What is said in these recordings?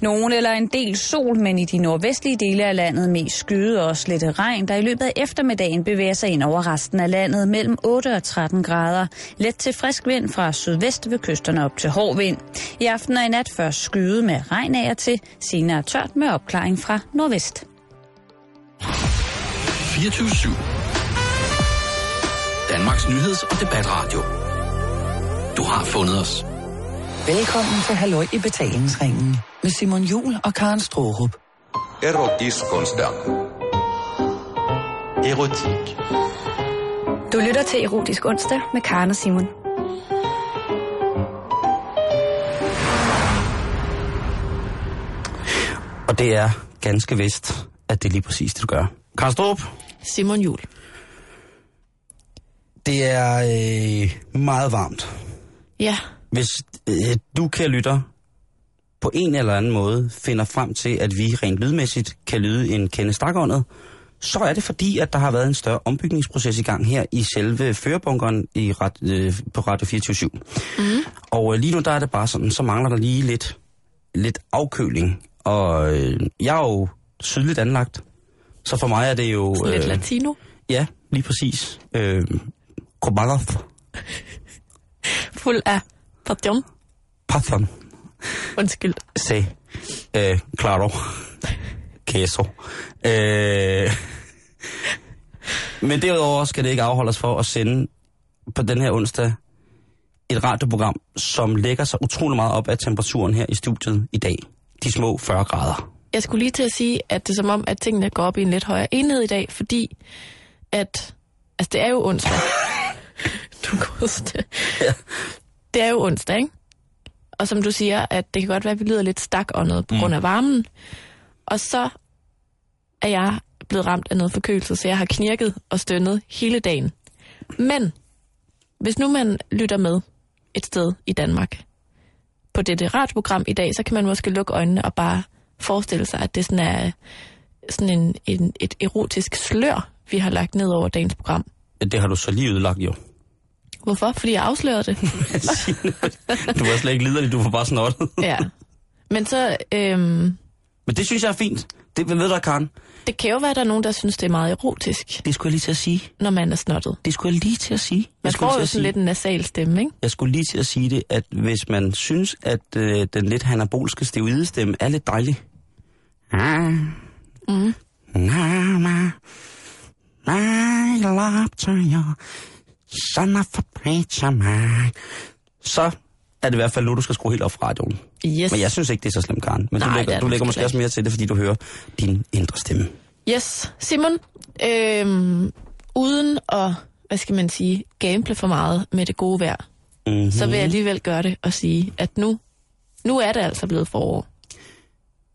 Nogen eller en del sol, men i de nordvestlige dele af landet mest skyde og slette regn, der i løbet af eftermiddagen bevæger sig ind over resten af landet mellem 8 og 13 grader. Let til frisk vind fra sydvest ved kysterne op til hård vind. I aften og i nat først skyde med regn af til, senere tørt med opklaring fra nordvest. 24 Danmarks nyheds- og debatradio. Du har fundet os. Velkommen til Halløj i betalingsringen med Simon Jul og Karen Strohrup. Erotiskonsdag. Erotik. Du lytter til Erotisk Onsdag med Karen og Simon. Og det er ganske vist, at det er lige præcis det, du gør. Karen Strohrup, Simon Jul. det er øh, meget varmt. Ja, Hvis øh, du, kan lytter, på en eller anden måde finder frem til, at vi rent lydmæssigt kan lyde en kende stakåndet, så er det fordi, at der har været en større ombygningsproces i gang her i selve førebunkeren i ret, øh, på Radio 24 mm. Og øh, lige nu der er det bare sådan, så mangler der lige lidt, lidt afkøling. Og øh, jeg er jo sydligt anlagt, så for mig er det jo... sådan lidt latino. Ja, lige præcis. Øh, Kobalov, Fuld af pardon. Pathan, Undskyld. Se, eh, claro, queso. Eh, men derudover skal det ikke afholde os for at sende på den her onsdag et radioprogram, som lægger sig utrolig meget op af temperaturen her i studiet i dag. De små 40 grader. Jeg skulle lige til at sige, at det er som om, at tingene går op i en lidt højere enhed i dag, fordi at... Altså, det er jo onsdag. du det. Ja. Det er jo onsdag, ikke? Og som du siger, at det kan godt være, at vi lyder lidt stakåndet på grund af varmen. Og så er jeg blevet ramt af noget forkølelse, så jeg har knirket og stønnet hele dagen. Men hvis nu man lytter med et sted i Danmark på dette radioprogram i dag, så kan man måske lukke øjnene og bare forestille sig, at det sådan er sådan en, en, et erotisk slør, vi har lagt ned over dagens program. Det har du så lige ødelagt jo. Hvorfor? Fordi jeg afslørede det. du var slet ikke liderlig, du var bare snottet. ja. Men så, øhm, Men det synes jeg er fint. Det ved du, Karen. det kan jo være, at der er nogen, der synes, det er meget erotisk, Det skulle jeg lige til at sige. når man er snottet. Det skulle jeg lige til at sige. Man får jo sådan sige- lidt en nasal stemme, ikke? Jeg skulle lige til at sige det, at hvis man synes, at øh, den lidt hanabolske steroidestemme er lidt dejlig. Mm. I love to you, son of a preacher man. Så er det i hvert fald nu, du skal skrue helt op fra radioen. Yes. Men jeg synes ikke, det er så slemt, Karen. Men Nej, du det lægger, er du det lægger måske måske også ikke. mere til det, fordi du hører din indre stemme. Yes. Simon, øhm, uden at, hvad skal man sige, gamble for meget med det gode vejr, Mm-hmm. så vil jeg alligevel gøre det og sige, at nu, nu er det altså blevet forår.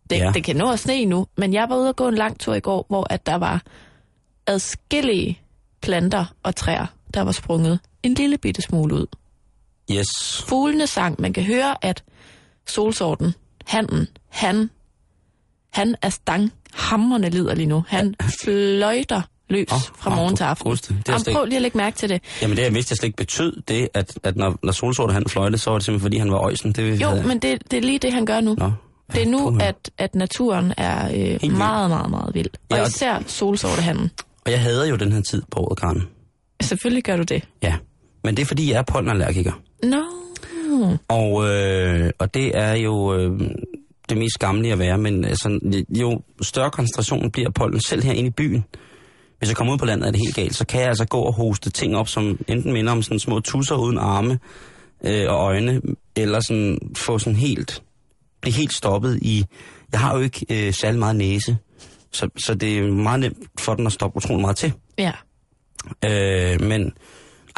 Det, ja. det kan nå at sne nu, men jeg var ude og gå en lang tur i går, hvor at der var adskillige planter og træer, der var sprunget en lille bitte smule ud. Yes. Fuglene sang, man kan høre, at solsorten, handen, han, han er stanghamrende lider lige nu. Han fløjter løs Åh, fra åh, morgen til aften. Det er Jamen, slet prøv lige at lægge mærke til det. Jamen det, jeg vidste, jeg slet ikke betød det, at, at når, når solsorte han fløjte, så var det simpelthen, fordi han var øjsen. Det, Jo, havde- men det, det er lige det, han gør nu. Nå. Det er nu, at, at naturen er øh, meget, meget, meget vild. Og Ja, og- især solsortehanden. Og jeg hader jo den her tid på året, Karen. Selvfølgelig gør du det. Ja. Men det er, fordi jeg er pollenallergiker. Nå, Og, øh, og det er jo øh, det mest skamlige at være, men altså, jo større koncentrationen bliver af pollen, selv herinde i byen, hvis jeg kommer ud på landet, er det helt galt, så kan jeg altså gå og hoste ting op, som enten minder om sådan små tusser uden arme øh, og øjne, eller sådan få sådan helt, blive helt stoppet i, jeg har jo ikke øh, særlig meget næse, så, så det er meget nemt for den at stoppe utrolig meget til. ja. Øh, men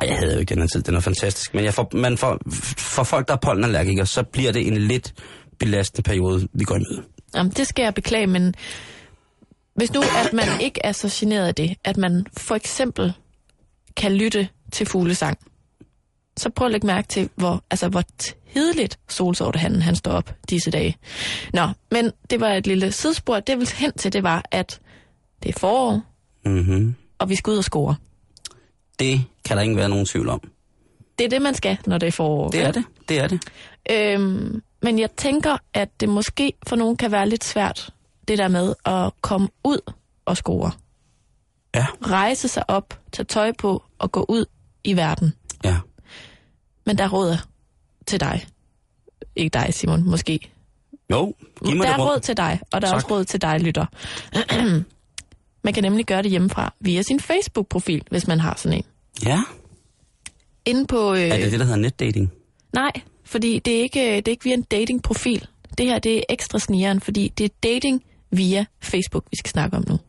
ej, jeg havde jo ikke den her tid, den er fantastisk. Men jeg får, man får, for folk, der er pollenallergikere, så bliver det en lidt belastende periode, vi går i møde. Jamen, det skal jeg beklage, men hvis nu, at man ikke er så generet af det, at man for eksempel kan lytte til fuglesang, så prøv at lægge mærke til, hvor, altså, hvor tidligt solsortehanden han står op disse dage. Nå, men det var et lille sidespor. Det jeg ville hen til, det var, at det er forår, Mm-hmm. og vi skal ud og score. Det kan der ikke være nogen tvivl om. Det er det, man skal, når det er forår. Det er det, det er det. Øhm, Men jeg tænker, at det måske for nogen kan være lidt svært, det der med at komme ud og score. Ja. Rejse sig op, tage tøj på og gå ud i verden. Ja. Men der er råd til dig. Ikke dig, Simon, måske. Jo, giv mig der det er råd til dig, og der er Tak. også råd til dig, lytter. man kan nemlig gøre det hjemmefra via sin Facebook-profil, hvis man har sådan en. Ja. Inde på... Øh, Er det det, der hedder netdating? Nej, fordi det er, ikke, det er ikke via en datingprofil. Det her det er ekstra snigeren, fordi det er dating via Facebook, vi skal snakke om nu.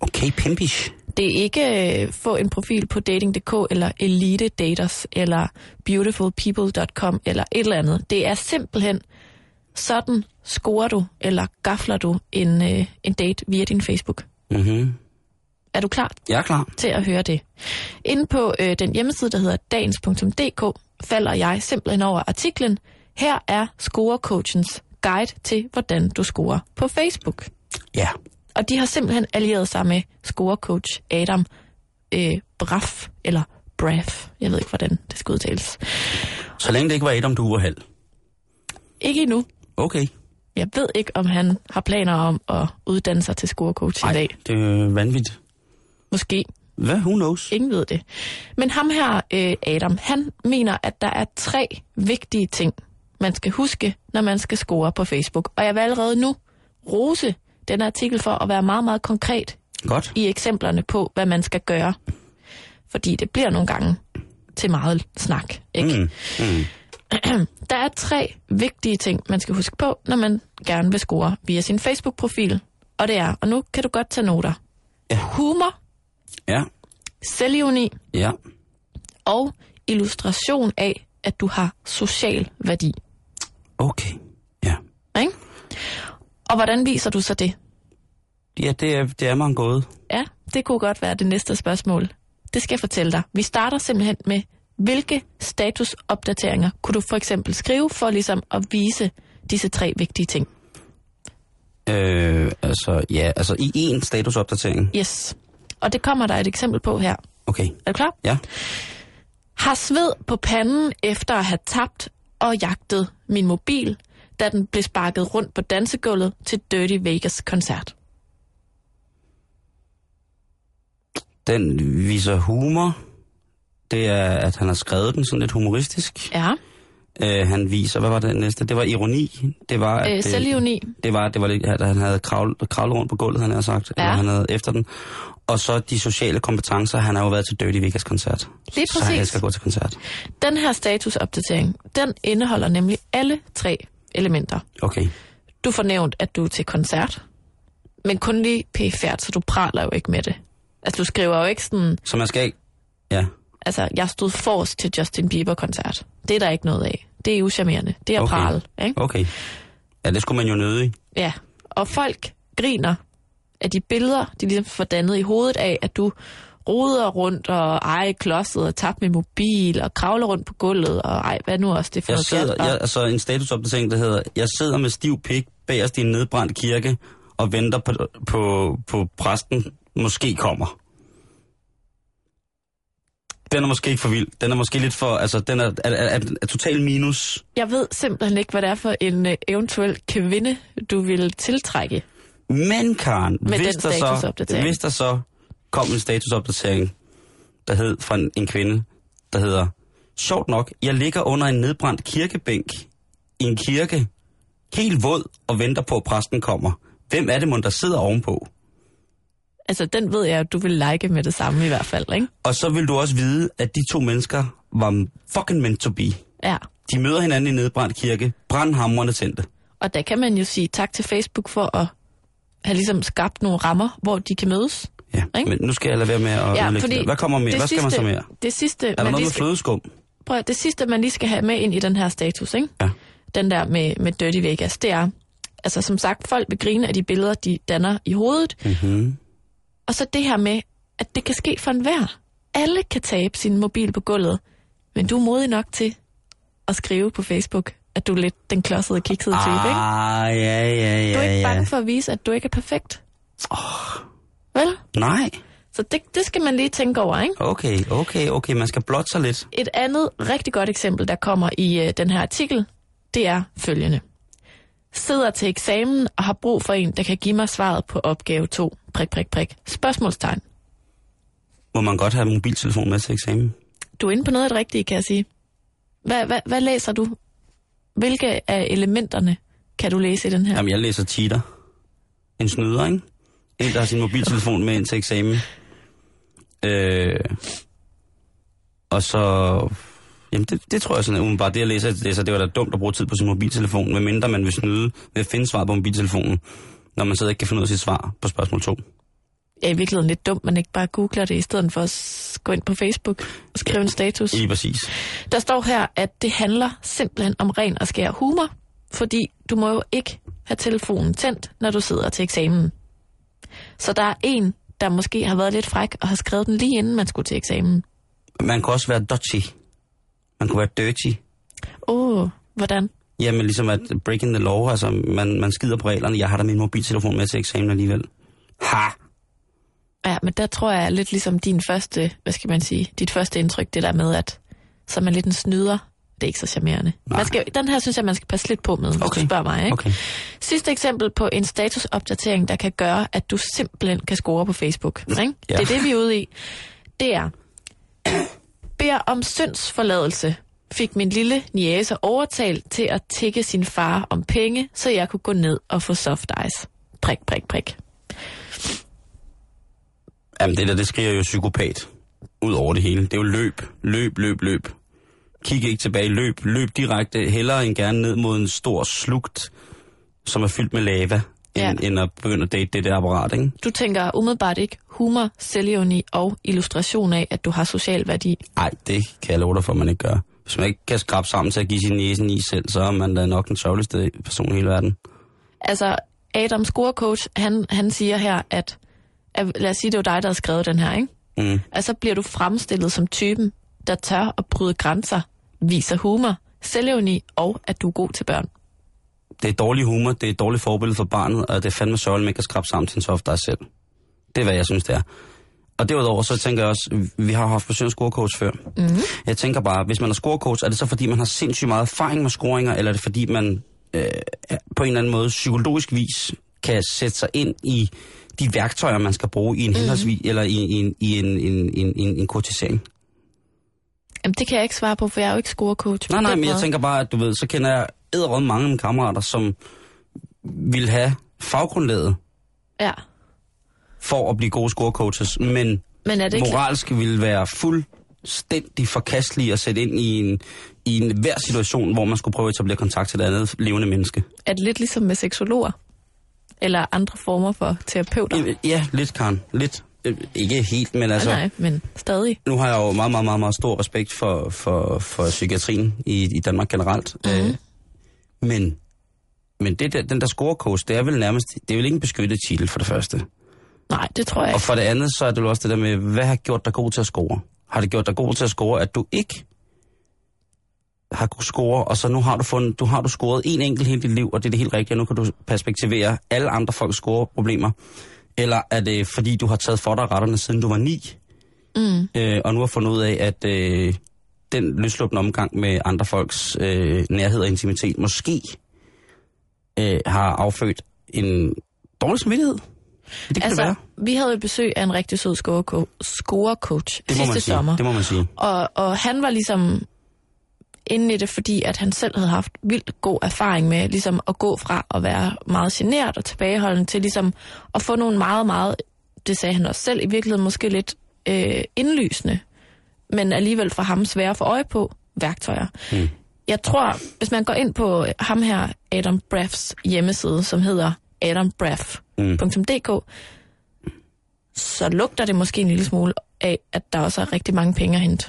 Okay, pimpish. Det er ikke øh, få en profil på dating.dk eller Elite Daters eller beautifulpeople.com eller et eller andet. Det er simpelthen sådan scorer du eller gafler du en, øh, en date via din Facebook. Mhm. Er du klar Jeg er klar. til at høre det? Inde på øh, den hjemmeside, der hedder dagens.dk, falder jeg simpelthen over artiklen. Her er scorecoachens guide til, hvordan du scorer på Facebook. Ja. Og de har simpelthen allieret sig med scorecoach Adam øh, Braff, eller Braff. Jeg ved ikke, hvordan det skal udtales. Så længe det ikke var om du var halv. Ikke endnu. Okay. Jeg ved ikke, om han har planer om at uddanne sig til scorecoach i Ej, dag. det er vanvittigt. Måske. Hvad? Who knows? Ingen ved det. Men ham her, øh, Adam, han mener, at der er tre vigtige ting, man skal huske, når man skal score på Facebook. Og jeg vil allerede nu rose den artikel for at være meget, meget konkret Godt. i eksemplerne på, hvad man skal gøre. Fordi det bliver nogle gange til meget snak. Ikke? Mm. Mm. Der er tre vigtige ting, man skal huske på, når man gerne vil score via sin Facebook-profil. Og det er, og nu kan du godt tage noter, Ja. humor, Ja. selvironi Ja. og illustration af, at du har social værdi. Okay. Ja. Ikke? Og hvordan viser du så det? Ja, det er, det er mig en gåde. Ja, det kunne godt være det næste spørgsmål. Det skal jeg fortælle dig. Vi starter simpelthen med, hvilke statusopdateringer kunne du for eksempel skrive for ligesom at vise disse tre vigtige ting? Øh, altså, ja, altså i en statusopdatering. Yes. Og det kommer der et eksempel på her. Okay. Er du klar? Ja. Har sved på panden efter at have tabt og jagtet min mobil, da den blev sparket rundt på dansegulvet til Dirty Vegas koncert. Den viser humor. Det er, at han har skrevet den sådan lidt humoristisk. Ja, Øh, han viser, hvad var det næste? Det var ironi. Det var, at øh, det, selvironi. det var, det var at han havde kravlet, kravlet rundt på gulvet, han havde sagt. Ja. Eller han havde efter den. Og så de sociale kompetencer. Han har jo været til Dirty Vegas koncert. Lige Så han præcis. elsker at gå til koncert. Den her statusopdatering, den indeholder nemlig alle tre elementer. Okay. Du får nævnt, at du er til koncert, men kun lige pæfærd, så du praler jo ikke med det. Altså, du skriver jo ikke sådan, Så man skal ikke... Ja, altså, jeg stod forrest til Justin Bieber-koncert. Det er der ikke noget af. Det er uschammerende. Det er okay. Prale, ikke? okay. Ja, det skulle man jo nødig. Ja, og folk griner af de billeder, de ligesom får dannet i hovedet af, at du roder rundt og ej klodset og tabt min mobil og kravler rundt på gulvet og ej, hvad nu også det for Jeg sidder, jeg, altså en statusopdatering, der hedder, jeg sidder med stiv pik bagerst i en nedbrændt kirke og venter på, på, på præsten måske kommer. Den er måske ikke for vild. Den er måske lidt for, altså den er, er, er, er, total minus. Jeg ved simpelthen ikke, hvad det er for en uh, eventuel kvinde, du vil tiltrække. Men Karen, Med hvis, der så, hvis der så kom en statusopdatering, der hed fra en, en kvinde, der hedder, sjovt nok, jeg ligger under en nedbrændt kirkebænk i en kirke, helt våd og venter på, at præsten kommer. Hvem er det, mon, der sidder ovenpå? Altså, den ved jeg, at du vil like med det samme i hvert fald, ikke? Og så vil du også vide, at de to mennesker var fucking meant to be. Ja. De møder hinanden i nedbrændt kirke, brandhamrende tændte. Og der kan man jo sige tak til Facebook for at have ligesom skabt nogle rammer, hvor de kan mødes. Ja, Ikke? men nu skal jeg lade være med at Ja, fordi det. Hvad kommer mere? det Hvad skal man så sidste- mere? Det sidste, Er der man noget med flødeskum? prøv, at- det sidste, man lige skal have med ind i den her status, ikke? Ja. den der med, med Dirty Vegas, det er, altså som sagt, folk vil grine af de billeder, de danner i hovedet. Mm-hmm. Og så det her med, at det kan ske for enhver. Alle kan tabe sin mobil på gulvet, men du er modig nok til at skrive på Facebook, at du er lidt den klodsede, kiksede type, ikke? Ah, ja, ja, ja, Du er ikke ja. bange for at vise, at du ikke er perfekt. Vel? Nej. Så det, det skal man lige tænke over, ikke? Okay, okay, okay. Man skal blotte sig lidt. Et andet rigtig godt eksempel, der kommer i øh, den her artikel, det er følgende. Sidder til eksamen og har brug for en, der kan give mig svaret på opgave 2. Prik, prik, prik. Spørgsmålstegn. Må man godt have mobiltelefon med til eksamen? Du er inde på noget af det rigtige, kan jeg sige. Hvad, hvad, hvad læser du? Hvilke af elementerne kan du læse i den her? Jamen, jeg læser cheater. En snyder, ikke? En, der har sin mobiltelefon med ind til eksamen. Øh, og så... Jamen, det, det tror jeg sådan, bare det, jeg læser, læser, det var da dumt at bruge tid på sin mobiltelefon, medmindre man vil snyde ved at finde svar på mobiltelefonen, når man sidder ikke kan finde ud af sit svar på spørgsmål 2. Jeg er i virkeligheden lidt dumt, man ikke bare googler det, i stedet for at gå ind på Facebook og skrive en status. Lige præcis. Der står her, at det handler simpelthen om ren og skær humor, fordi du må jo ikke have telefonen tændt, når du sidder til eksamen. Så der er en, der måske har været lidt fræk og har skrevet den lige inden man skulle til eksamen. Man kan også være dodgy. Man kunne være dirty. Åh, oh, hvordan? Jamen, ligesom at breaking the law, altså man, man skider på reglerne. Jeg har da min mobiltelefon med til eksamen alligevel. Ha! Ja, men der tror jeg lidt ligesom din første, hvad skal man sige, dit første indtryk, det der med, at så er man lidt en snyder. Det er ikke så charmerende. Man skal, den her synes jeg, man skal passe lidt på med, hvis Okay. du spørger mig. Ikke? Okay. Sidste eksempel på en statusopdatering, der kan gøre, at du simpelthen kan score på Facebook. Ikke? Ja. Det er det, vi er ude i. Det er, beder om syndsforladelse, fik min lille niece overtalt til at tække sin far om penge, så jeg kunne gå ned og få soft ice. Prik, prik, prik. Jamen, det der, det skriver jo psykopat ud over det hele. Det er jo løb, løb, løb, løb. Kig ikke tilbage, løb, løb direkte, hellere end gerne ned mod en stor slugt, som er fyldt med lava, Ja. end, end at begynde at date det der apparat, ikke? Du tænker umiddelbart ikke humor, selvironi og illustration af, at du har social værdi. Nej, det kan jeg love dig for, man ikke gør. Hvis man ikke kan skrabe sammen til at give sin næse en is selv, så er man da nok den sørgeligste person i hele verden. Altså, Adam scorecoach, han, han siger her, at, at lad os sige, det er dig, der har skrevet den her, ikke? Mm. Altså bliver du fremstillet som typen, der tør at bryde grænser, viser humor, selvironi og at du er god til børn. Det er dårlig humor, det er et dårligt forbillede for barnet, og det er fandme sørgeligt, man ikke kan skrabe sammen til en soft dig selv. Det er, hvad jeg synes, det er. Og derudover, så tænker jeg også, vi har haft besøg af scorecoach før. Mm-hmm. Jeg tænker bare, hvis man er scorecoach, er det så fordi, man har sindssygt meget erfaring med scoringer, eller er det fordi, man øh, på en eller anden måde psykologisk vis kan sætte sig ind i de værktøjer, man skal bruge i en henholdsvis, eller i, i, en, i en, en, en, en, en kortisering? Jamen, det kan jeg ikke svare på, for jeg er jo ikke scorecoach. Nej, nej, men jeg tænker bare, at du ved, så kender jeg æderrømme mange af mine kammerater, som vil have faggrundlaget Ja, for at blive gode scorecoaches, men men er det ikke... moralsk vil være fuldstændig forkastelige at sætte ind i en, i en hver situation, hvor man skulle prøve at etablere kontakt til et andet levende menneske. Er det lidt ligesom med seksologer? Eller andre former for terapeuter? Ja, lidt, Karen. Lidt. Øh, Ikke helt, men altså... Nej, nej, men stadig. Nu har jeg jo meget, meget, meget, meget stor respekt for, for, for psykiatrien i, i Danmark generelt. Mhm. Mm-hmm. Men men det der, den der scorecoach, det er vel nærmest... Det er vel ikke en beskyttet titel for det første. Nej, det tror jeg Og ikke. for det andet, så er det jo også det der med, hvad har gjort dig god til at score? Har det gjort dig god til at score, at du ikke har kunnet score, og så nu har du fundet, du har du scoret en enkelt hele dit liv, og det er det helt rigtige, og nu kan du perspektivere alle andre folks scoreproblemer. Eller er det fordi, du har taget for dig retterne, siden du var ni, Mm. øh, og nu har fundet ud af, at øh, den løsluppende omgang med andre folks øh, nærhed og intimitet måske øh, har affødt en dårlig samvittighed? Det kan Altså, det være. vi havde jo besøg af en rigtig sød scoreco- scorecoach Det sidste sige. sommer. Det må man sige. Og, og han var ligesom inde i det, fordi at han selv havde haft vildt god erfaring med ligesom at gå fra at være meget genert og tilbageholdende til ligesom at få nogle meget, meget, det sagde han også selv, i virkeligheden måske lidt øh, indlysende, men alligevel for ham svære for øje på værktøjer. Mm. Jeg tror, hvis man går ind på ham her, Adam Braffs hjemmeside, som hedder adambraff.dk, så lugter det måske en lille smule af, at der også er rigtig mange penge at hente.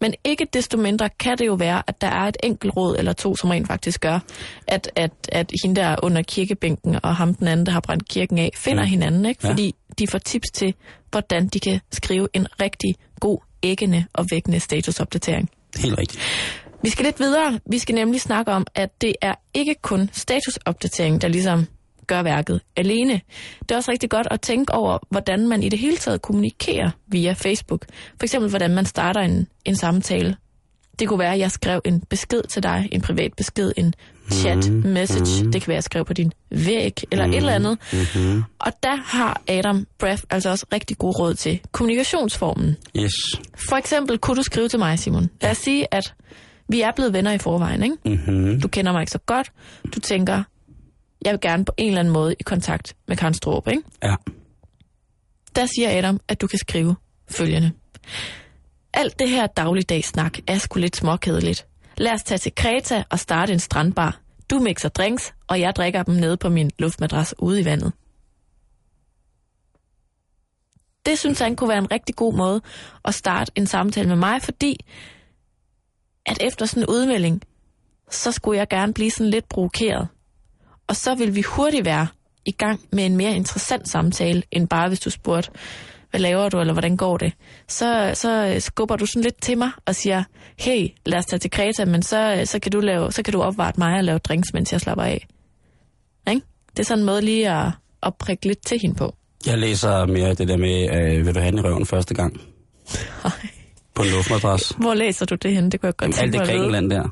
Men ikke desto mindre kan det jo være, at der er et enkelt råd eller to, som rent faktisk gør, at, at, at hende der under kirkebænken og ham den anden, der har brændt kirken af, finder Mm. hinanden, ikke? Ja. fordi de får tips til, hvordan de kan skrive en rigtig god, æggende og vækkende statusopdatering. Helt rigtigt. Vi skal lidt videre. Vi skal nemlig snakke om, at det er ikke kun statusopdatering, der ligesom gør værket alene. Det er også rigtig godt at tænke over, hvordan man i det hele taget kommunikerer via Facebook. For eksempel, hvordan man starter en, en samtale. Det kunne være, at jeg skrev en besked til dig, en privat besked, en chat, Mhm, message. mhm. Det kan være, at skrev på din væg, eller et eller andet. Mm-hmm. Og der har Adam Braff altså også rigtig god råd til kommunikationsformen. Yes. For eksempel kunne du skrive til mig, Simon. Lad os sige, at vi er blevet venner i forvejen, ikke? Mm-hmm. Du kender mig ikke så godt. Du tænker, jeg vil gerne på en eller anden måde i kontakt med Karen Strup, ikke? Ja. Der siger Adam, at du kan skrive følgende. Alt det her dagligdags snak er sgu lidt småkedeligt. Lad os tage til Kreta og starte en strandbar. Du mixer drinks, og jeg drikker dem nede på min luftmadras ude i vandet. Det synes han kunne være en rigtig god måde at starte en samtale med mig, fordi at efter sådan en udmelding, så skulle jeg gerne blive sådan lidt provokeret. Og så vil vi hurtigt være i gang med en mere interessant samtale, end bare hvis du spurgte, hvad laver du, eller hvordan går det? Så, så skubber du sådan lidt til mig og siger, hey, lad os tage til Kreta, men så, så, kan, du lave, så kan du opvarte mig og lave drinks, mens jeg slapper af. Ikke? Det er sådan en måde lige at, at prikke lidt til hende på. Jeg læser mere det der med, øh, vil du have den i røven første gang? På en luftmadras. Hvor læser du det henne? Det kunne jeg godt Alt tænke det vide. Grækenland der.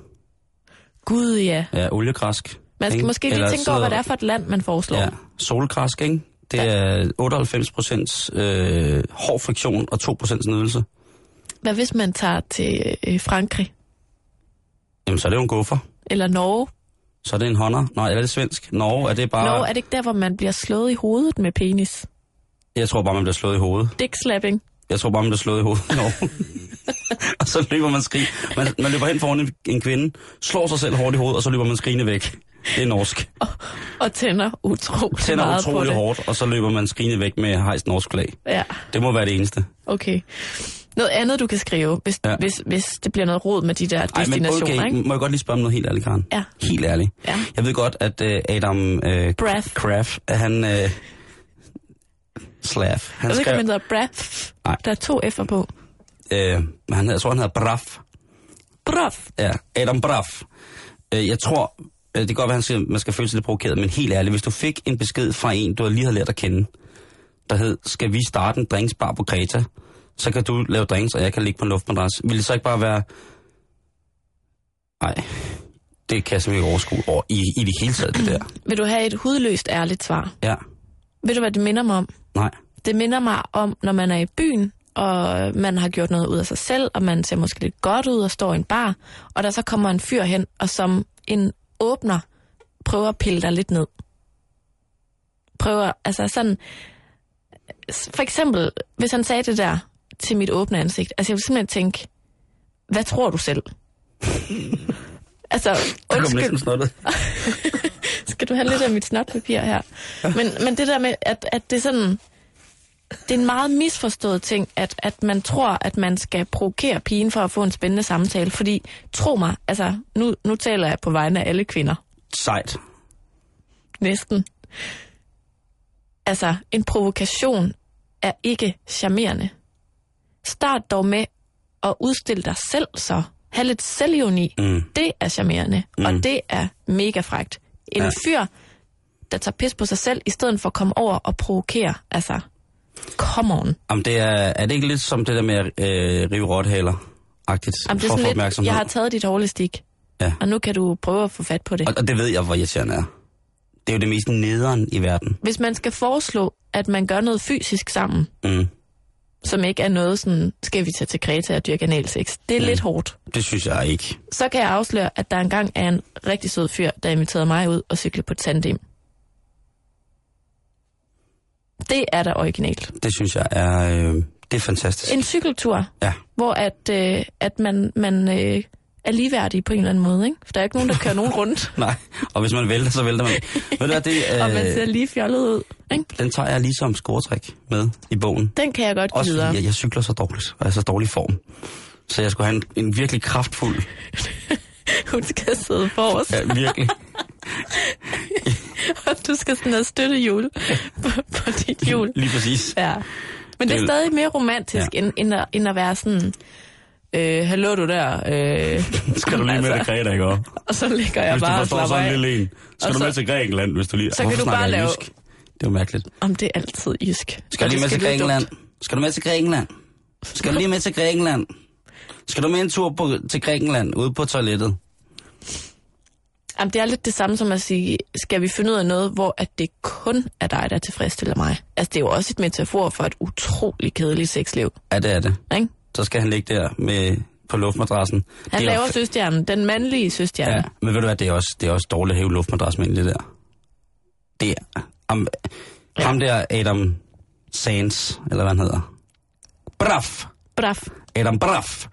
Gud, ja. Ja, oliegræsk. Man skal ikke? måske lige Eller tænke over, hvad det er for et land, man foreslår. Ja, solgræsk, ikke? Det er 98 procent øh, hård friktion og 2 procent nydelse. Hvad hvis man tager til øh, Frankrig Jamen, så er det jo en guffer. eller Norge? Så er det en hånder. Nej, er det svensk? Norge, er det bare... Norge, er det ikke der, hvor man bliver slået i hovedet med penis? Jeg tror bare, man bliver slået i hovedet. Dick slapping. Jeg tror bare, man bliver slået i hovedet i Norge. og så løber man skrig. Man, man løber hen foran en, en kvinde, slår sig selv hårdt i hovedet, og så løber man skrigende væk. Det er norsk. Og tænder utrolig Tænder meget på utrolig det. hårdt, og så løber man skrigende væk med hejst norsk flag. Ja, Det må være det eneste. okay. Noget andet, du kan skrive, hvis, Ja. hvis, hvis det bliver noget råd med de der Ej, men destinationer, okay, ikke? må jeg godt lige spørge om noget helt ærligt, Karen? Ja. Helt ærligt. Ja. Jeg ved godt, at uh, Adam uh, Braff. Kraft, han... Uh, Slav. Han Jeg ved ikke, om han hedder Braff. Nej. Der er to F'er på. Uh, han, jeg tror, han hedder Braff. Braff. Ja, Adam Braff. Uh, jeg tror, det kan godt være, siger, man skal føle sig lidt provokeret, men helt ærligt, hvis du fik en besked fra en, du lige har lært at kende, der hed, skal vi starte en drinksbar på Kreta, så kan du lave drinks, og jeg kan ligge på en luftmadras. Vil det så ikke bare være... Nej, det kan jeg simpelthen ikke overskue over i, i det hele taget, det der. Vil du have et hudløst ærligt svar? Ja, Ved du, hvad det minder mig om? nej. Det minder mig om, når man er i byen, og man har gjort noget ud af sig selv, og man ser måske lidt godt ud og står i en bar, og der så kommer en fyr hen, og som en åbner, prøver at pille dig lidt ned. Prøver, altså sådan... For eksempel, hvis han sagde det der til mit åbne ansigt, altså jeg vil simpelthen tænke, hvad tror du selv? altså, Der kom undskyld, næsten snottet. skal du have lidt af mit snotpapir her? Men, men det der med, at, at det er sådan... Det er en meget misforstået ting, at, at man tror, at man skal provokere pigen for at få en spændende samtale. Fordi, tro mig, altså, nu, nu taler jeg på vegne af alle kvinder. Sejt. Næsten. Altså, en provokation er ikke charmerende. Start dog med at udstille dig selv så. Ha' lidt selvironi. Mm. Det er charmerende, mm. og det er mega frægt. En ja. fyr, der tager pis på sig selv, i stedet for at komme over og provokere. Altså, come on. Jamen, det er, er det ikke lidt som det der med at øh, rive rothaler? Agtigt, Jamen, det er sådan lidt, jeg har taget dit hårde stik, Ja. og nu kan du prøve at få fat på det. Og, og det ved jeg, hvor irriterende er. Det er jo det mest nederen i verden. Hvis man skal foreslå, at man gør noget fysisk sammen, Mm. som ikke er noget sådan, skal vi tage til Kreta og dyrke analsex, det er mm. lidt hårdt. Det synes jeg ikke. Så kan jeg afsløre, at der engang er en rigtig sød fyr, der inviterede mig ud og cykle på tandem. Det er da originalt. Det synes jeg er, øh, det er fantastisk. En cykeltur, Ja. hvor at, øh, at man, man øh, er ligeværdig på en eller anden måde. Ikke? For der er ikke nogen, der kører nogen rundt, Nej, og hvis man vælter, så vælter man. Ved du hvad, det, og man ser øh, lige fjollet ud. Ikke? den tager jeg lige som scoretræk med i bogen. Den kan jeg godt give Også videre. jeg, jeg cykler så dårligt, og er så dårlig form. Så jeg skulle have en, en virkelig kraftfuld, Hun skal sidde forrest, ja, virkelig. og du skal sådan have støttehjul på, på dit hjul. Lige præcis. Ja. Men det er Det- stadig mere romantisk, Ja. end, end, at, end at være sådan... Øh, hallo du der. Øh, Skal du lige med Altså. til Greta, ikke også? og så ligger jeg Hvis bare og slapper sådan af. lille en. Skal Og du så- med til Grækenland, hvis du lige... Så kan du bare lave- jysk? Det er mærkeligt. Om det er altid jysk. Skal du lige med til Grækenland? Skal du med til Grækenland? Skal du lige med til Grækenland? Skal du med en tur på, til Grækenland, ude på toilettet? Jamen, det er lidt det samme som at sige, skal vi finde ud af noget, hvor at det kun er dig, der tilfredsstiller mig? Altså, det er jo også et metafor for et utroligt kedeligt sexliv, Ja, det er det. ikke? Så skal han ligge der med, på luftmadrassen. Han Det er laver f- søstjernen, den mandlige søstjerne. Ja, men ved du hvad, det er også, det er også dårligt at hæve luftmadras med det der. Det er... Ham, ja. ham der Adam Sands, eller hvad han hedder. Braff! Braf. Adam Braff.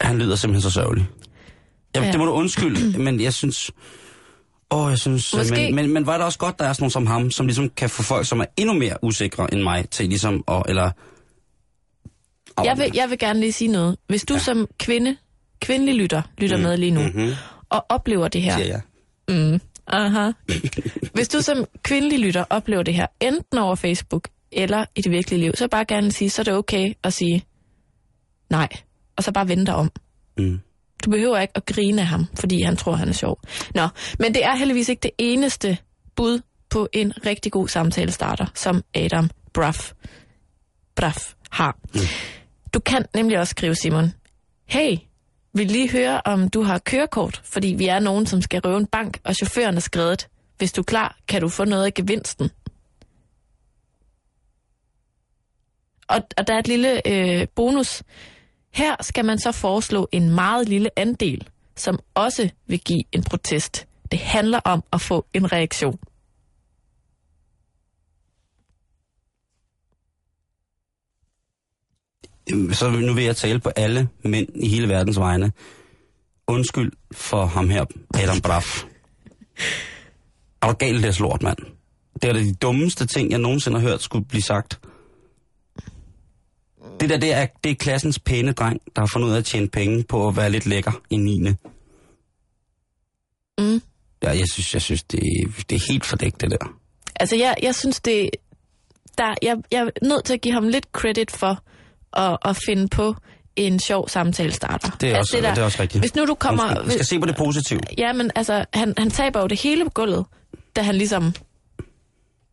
Han lyder simpelthen så sørgelig. Ja. Ja. Det må du undskylde, men jeg synes... Åh, jeg synes... Måske- Men, men, men var det også godt, der er sådan nogen som ham, som ligesom kan få folk, som er endnu mere usikre end mig, til ligesom at... Eller, Jeg vil, jeg vil gerne lige sige noget. Hvis du ja. som kvinde, kvindelig lytter, lytter mm. med lige nu, Mhm. og oplever det her, siger jeg. Aha. Hvis du som kvindelig lytter oplever det her, enten over Facebook eller i det virkelige liv, så bare gerne sige, så er det okay at sige nej, og så bare vende dig om. Mm. Du behøver ikke at grine af ham, fordi han tror, han er sjov. Nå, men det er heldigvis ikke det eneste bud på en rigtig god samtale starter, som Adam Bruff, Bruff har. Mm. Du kan nemlig også skrive, Simon, hey, vil lige høre, om du har kørekort, fordi vi er nogen, som skal røve en bank, og chaufføren er skrevet. Hvis du er klar, kan du få noget af gevinsten. Og, og der er et lille øh, bonus. Her skal man så foreslå en meget lille andel, som også vil give en protest. Det handler om at få en reaktion. Så nu vil jeg tale på alle mænd i hele verdens vegne. Undskyld for ham her, Adam Braff. Er du galt, det er slort, mand? Det er det de dummeste ting, jeg nogensinde har hørt skulle blive sagt. Det der, det er, det er klassens pæne dreng, der har fundet ud af at tjene penge på at være lidt lækker i 9. Mm. Ja, jeg synes, jeg synes det, det er helt fordækt, det der. Altså, jeg, jeg synes, det... Der, jeg, jeg er nødt til at give ham lidt credit for at, at finde på en sjov samtale starter. Det er, også, det, det er også rigtigt. Hvis nu du kommer... Undskyld, Vi skal se på det positive. Ja, men altså, han, han taber jo det hele på gulvet, da han ligesom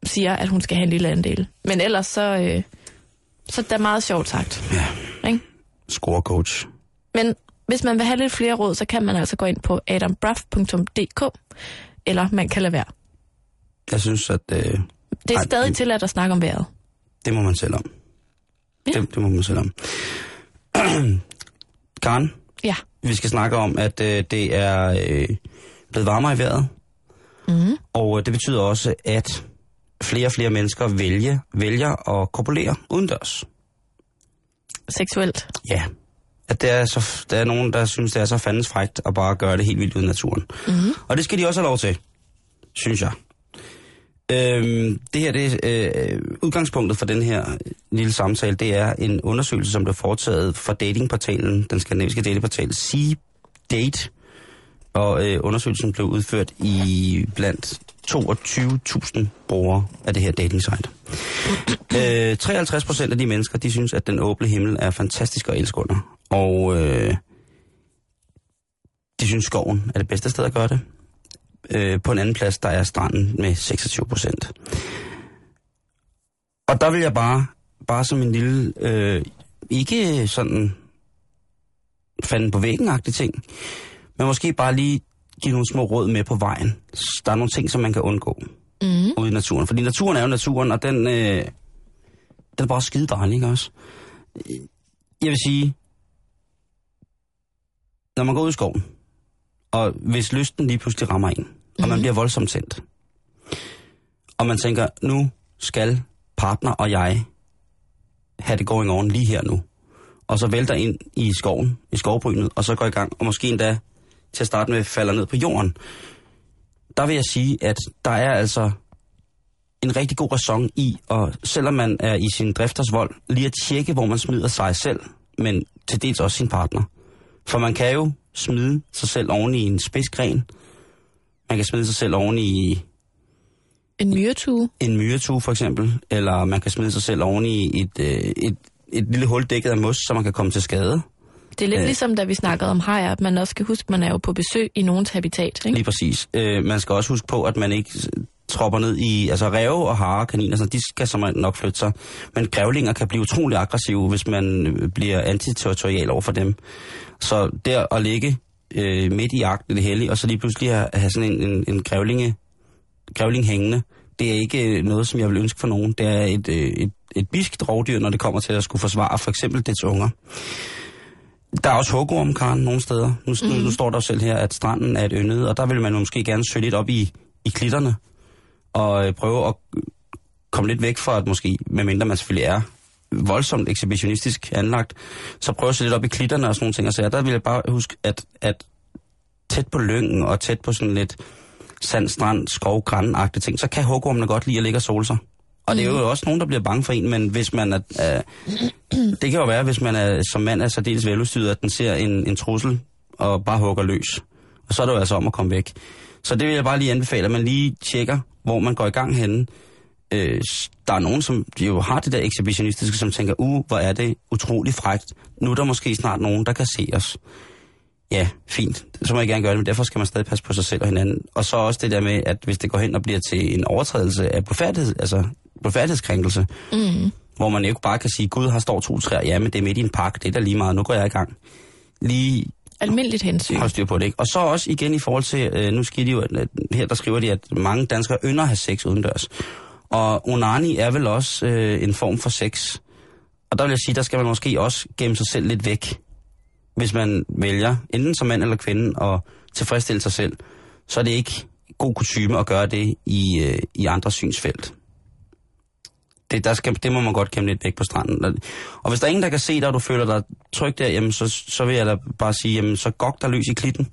siger, at hun skal have en lille andel. Men ellers så, øh, så er det meget sjovt sagt. Ja, Ikke? scorecoach. Men hvis man vil have lidt flere råd, så kan man altså gå ind på adambruff.dk, eller man kan lade være. Jeg synes, at øh, Det er Ej, stadig tilladt at snakke om vejret. det må man selv om. Ja. Det, det må man selv om. Karen, Ja. vi skal snakke om, at øh, det er øh, blevet varmere i vejret. Mm. Og øh, det betyder også, at flere og flere mennesker vælger, vælger at kopulere udendørs. Seksuelt. Ja. At der er, så, der er nogen, der synes, det er så fandens frægt at bare gøre det helt vildt ude i naturen. Mm. Og det skal de også have lov til, synes jeg. Øhm, det her, det er øh, udgangspunktet for den her lille samtale, det er en undersøgelse, som blev foretaget fra datingportalen, den skandinaviske datingportal C-Date. Og øh, undersøgelsen blev udført i blandt 22.000 brugere af det her dating site. øh, 53 procent af de mennesker, de synes, at den åbne himmel er fantastisk og elske under. Og øh, de synes, skoven er det bedste sted at gøre det. Øh, på en anden plads, der er stranden med 26 procent. Og der vil jeg bare, bare som en lille, øh, ikke sådan fanden på væggen ting, men måske bare lige give nogle små råd med på vejen. Der er nogle ting, som man kan undgå Mm. ude i naturen. Fordi naturen er jo naturen, og den, øh, den er bare skide dejlig, ikke også? Jeg vil sige, når man går ud i skoven, og hvis lysten lige pludselig rammer en, og man Mhm. bliver voldsomt tændt, og man tænker, nu skal partner og jeg have det going on lige her nu, og så vælter ind i skoven, i skovbrynet, og så går i gang, og måske endda til at starte med falder ned på jorden, der vil jeg sige, at der er altså en rigtig god ræson i, og selvom man er i sin drifters vold, lige at tjekke, hvor man smider sig selv, men til dels også sin partner. For man kan jo smide sig selv oven i en spidsgren. Man kan smide sig selv oven i En myretue. en myretue for eksempel, eller man kan smide sig selv oven i et, øh, et, et lille hul dækket af mos, så man kan komme til skade. Det er lidt Øh. ligesom, da vi snakkede om hajer, at man også skal huske, at man er jo på besøg i nogens habitat. Ikke? Lige præcis. Øh, man skal også huske på, at man ikke tropper ned i, altså ræve og hare, kaniner, så de skal som nok flytte sig. Men grævlinger kan blive utrolig aggressive, hvis man øh, bliver antiterritorial over for dem. Så der at ligge øh, midt i jagten det hellige, og så lige pludselig have, have sådan en, en, en grævlinge, grævling hængende, det er ikke noget, som jeg vil ønske for nogen. Det er et, øh, et, et biskt rovdyr, når det kommer til at skulle forsvare for eksempel dets unger. Der er også hugorm, Karen, nogle steder. Nu, mm. nu, nu står der selv her, at stranden er et yndet, og der vil man måske gerne søge lidt op i, i klitterne, og øh, prøve at komme lidt væk fra, at måske, medmindre man selvfølgelig er voldsomt ekshibitionistisk anlagt, så prøve at se lidt op i klitterne og sådan nogle ting. Og så der vil jeg bare huske, at, at tæt på lyngen og tæt på sådan lidt sand, strand, skov, græn ting, så kan hugormene godt lide at ligge og sole sig. Og det er jo også nogen, der bliver bange for en, men hvis man er... er det kan jo være, hvis man er, som mand er særdeles veludstyret, at den ser en, en trussel og bare hugger løs. Og så er det jo altså om at komme væk. Så det vil jeg bare lige anbefale, at man lige tjekker, hvor man går i gang henne. Øh, der er nogen, som jo har det der ekshibitionistiske, som tænker, uh, hvor er det utrolig frægt. Nu er der måske snart nogen, der kan se os. Ja, fint. Så må jeg gerne gøre det, men derfor skal man stadig passe på sig selv og hinanden. Og så også det der med, at hvis det går hen og bliver til en overtrædelse af blodfærdighed, altså blodfærdighedskrænkelse, mm. hvor man ikke bare kan sige, Gud har står to træer, ja, men det er midt i en park, det er da lige meget, nu går jeg i gang. Lige Almindeligt hensyn. Hold styr på det, ikke? Og så også igen i forhold til, øh, nu skriver de jo, at, her der skriver de, at mange danskere ynder at have sex udendørs. Og onani er vel også øh, en form for sex. Og der vil jeg sige, der skal man måske også gemme sig selv lidt væk hvis man vælger, enten som mand eller kvinde, at tilfredsstille sig selv, så er det ikke god kutume at gøre det i, øh, i andre synsfelt. Det, der skal, det må man godt kæmpe lidt væk på stranden. Og hvis der er ingen, der kan se dig, og du føler dig tryg der, jamen, så, så vil jeg da bare sige, jamen, så gok der løs i klitten,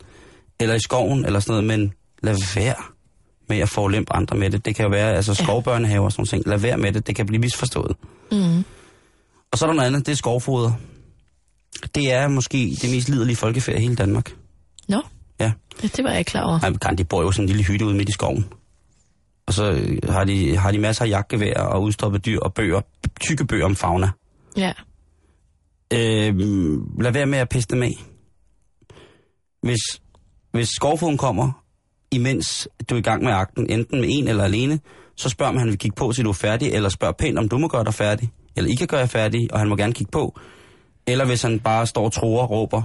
eller i skoven, eller sådan noget, men lad være med at forulempe andre med det. Det kan jo være, altså skovbørnehaver og sådan noget. Lad være med det, det kan blive misforstået. Mm. Og så er der noget andet, det er skovfoder. Det er måske det mest liderlige folkefærd i hele Danmark. Nå, Ja. ja det var jeg ikke klar over. Ej, Karen, de bor jo sådan en lille hytte ude midt i skoven. Og så har de, har de masser af jagtgevær og udstoppet dyr og bøger, tykke bøger om fauna. Ja. Øh, lad være med at pisse dem af. Hvis, hvis skovfoden kommer, imens du er i gang med akten, enten med en eller alene, så spørg om han vil kigge på, til du er færdig, eller spørg pænt, om du må gøre dig færdig, eller I kan gøre jer færdig, og han må gerne kigge på. Eller hvis han bare står og tror og råber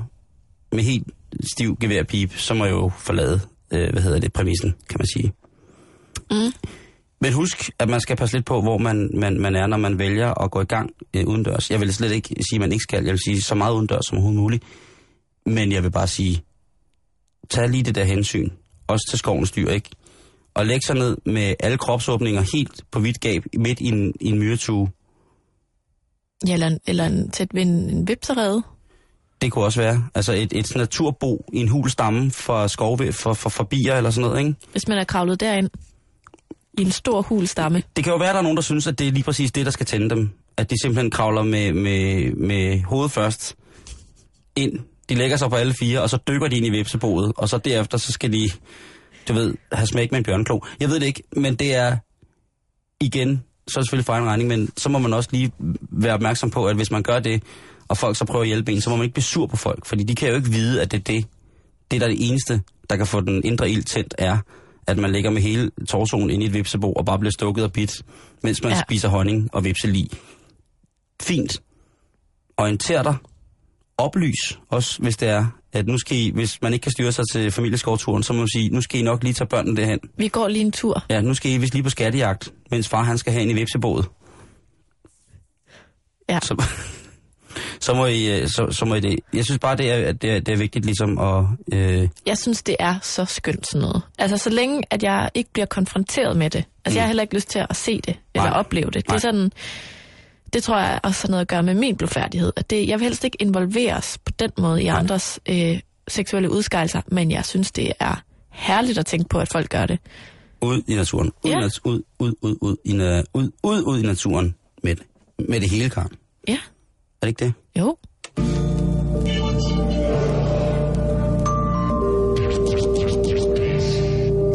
med helt stiv geværpip, så må jeg jo forlade, øh, hvad hedder det, præmissen, kan man sige. Mm. Men husk, at man skal passe lidt på, hvor man, man, man er, når man vælger at gå i gang øh, udendørs. Jeg vil slet ikke sige, at man ikke skal. Jeg vil sige så meget udendørs som overhovedet muligt. Men jeg vil bare sige, tag lige det der hensyn. Også til skovens dyr, ikke? Og læg sig ned med alle kropsåbninger helt på vidt gab midt i en, i en myretue. Ja, eller, en, eller en tæt ved en, en vipserede. Det kunne også være. Altså et, et naturbo i en hul stamme for skov for, for, for bier eller sådan noget, ikke? Hvis man er kravlet derind i en stor hul stamme. Det kan jo være, at der er nogen, der synes, at det er lige præcis det, der skal tænde dem. At de simpelthen kravler med, med, med hovedet først ind. De lægger sig på alle fire, og så dykker de ind i vipseboet. Og så derefter, så skal de, du ved, have smæk med en bjørnklo. Jeg ved det ikke, men det er igen så er det selvfølgelig for en regning, men så må man også lige være opmærksom på, at hvis man gør det, og folk så prøver at hjælpe en, så må man ikke blive sur på folk, fordi de kan jo ikke vide, at det er det, det der er det eneste, der kan få den indre ild tændt, er, at man ligger med hele torsoen ind i et vipsebo og bare bliver stukket og bit, mens man ja. spiser honning og vipseli. Fint. Orienter dig. Oplys også, hvis det er, at nu skal I, hvis man ikke kan styre sig til familieskovturen, så må man sige, nu skal I nok lige tage børnene derhen. Vi går lige en tur. Ja, nu skal I vist lige på skattejagt, mens far han skal have en i vipsebådet. Ja. Så, så, må I, øh, så, så må I det. Jeg synes bare, det er, det er, det er vigtigt ligesom at... Øh... Jeg synes, det er så skønt sådan noget. Altså, så længe, at jeg ikke bliver konfronteret med det. Altså, mm. jeg har heller ikke lyst til at se det, eller Nej. opleve det. Det Nej. er sådan det tror jeg også har noget at gøre med min blodfærdighed. At det, jeg vil helst ikke involveres på den måde i andres øh, seksuelle udskejelser, men jeg synes, det er herligt at tænke på, at folk gør det. Ud i naturen. Ud, ja. ud, ud, ud, ud, i, ud, ud, ud i naturen med det, med det hele, Karen. Ja. Er det ikke det? Jo.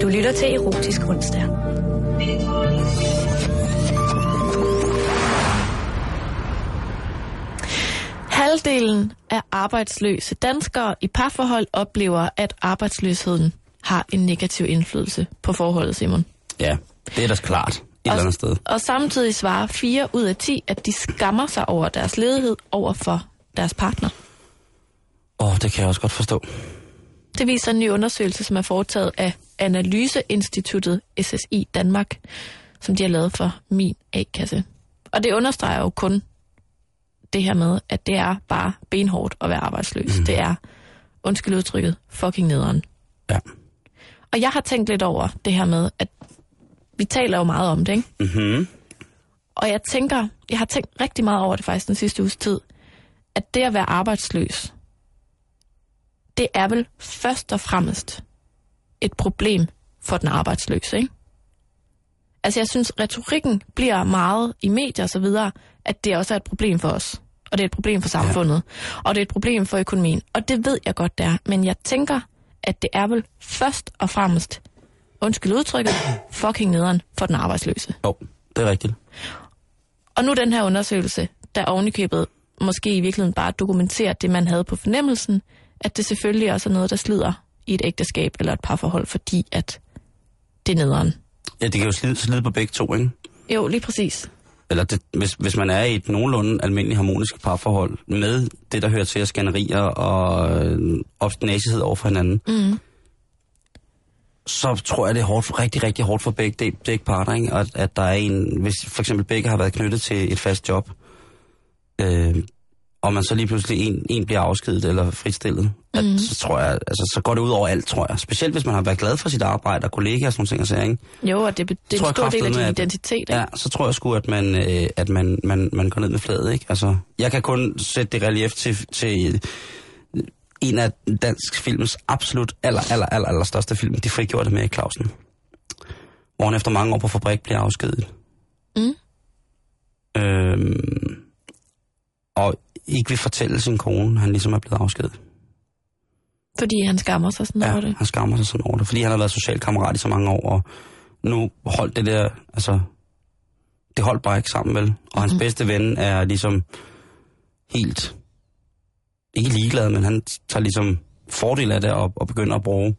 Du lytter til Erotisk Onsdag. Halvdelen af arbejdsløse danskere i parforhold oplever, at arbejdsløsheden har en negativ indflydelse på forholdet, Simon. Ja, Det er da klart et eller andet sted. Og samtidig svarer 4 ud af 10, at de skammer sig over deres ledighed over for deres partner. Åh, oh, det kan jeg også godt forstå. Det viser en ny undersøgelse, som er foretaget af Analyseinstituttet SSI Danmark, som de har lavet for min A-kasse. Og det understreger jo kun det her med, at det er bare benhårdt at være arbejdsløs. Mm. Det er, undskyld udtrykket, fucking nederen. Ja. Og jeg har tænkt lidt over det her med, at vi taler jo meget om det, ikke? Mm-hmm. Og jeg tænker, jeg har tænkt rigtig meget over det faktisk den sidste uges tid, at det at være arbejdsløs, det er vel først og fremmest et problem for den arbejdsløse, ikke? Altså jeg synes, retorikken bliver meget i medier og så videre, at det også er et problem for os. Og det er et problem for samfundet. Ja. Og det er et problem for økonomien. Og det ved jeg godt, det er. Men jeg tænker, at det er vel først og fremmest, undskyld udtrykket, fucking nederen for den arbejdsløse. Jo, det er rigtigt. Og nu den her undersøgelse, der ovenikøbet måske i virkeligheden bare dokumenterer det, man havde på fornemmelsen, at det selvfølgelig også er noget, der slider i et ægteskab eller et parforhold, fordi at det er nederen. Ja, det kan jo slide, slide på begge to, ikke? Jo, lige præcis. Eller det, hvis, hvis man er i et nogenlunde almindeligt harmonisk parforhold med det, der hører til at skænderier og øh, obstinasighed over for hinanden, Mm. Så tror jeg, det er hårdt, rigtig, rigtig hårdt for begge, de- begge parter, ikke? At, at der er en, hvis for eksempel begge har været knyttet til et fast job, øh, og man så lige pludselig en, en bliver afskedet eller fritstillet, at, Mhm. så tror jeg, altså, så går det ud over alt, tror jeg. Specielt hvis man har været glad for sit arbejde og kollegaer og sådan nogle ting, og ikke? Jo, og det, det er en jeg stor del af din at- identitet. Ikke? Ja, så tror jeg sgu, at man, øh, at man, man, man går ned med fladet, ikke? Altså, jeg kan kun sætte det relief til, til en af dansk films absolut aller, aller, aller, aller største film, De frigjorte med Erik Clausen. Hvor han efter mange år på fabrik bliver afskediget. Mm. Øhm, og ikke vil fortælle sin kone, han ligesom er blevet afskediget. Fordi han skammer sig sådan Ja, over det. han skammer sig sådan over det, fordi han har været socialkammerat i så mange år, og nu holdt det der, altså, det holdt bare ikke sammen, vel? Og hans Mhm. bedste ven er ligesom helt, ikke ligeglad, men han tager ligesom fordel af det og, og begynder at bruge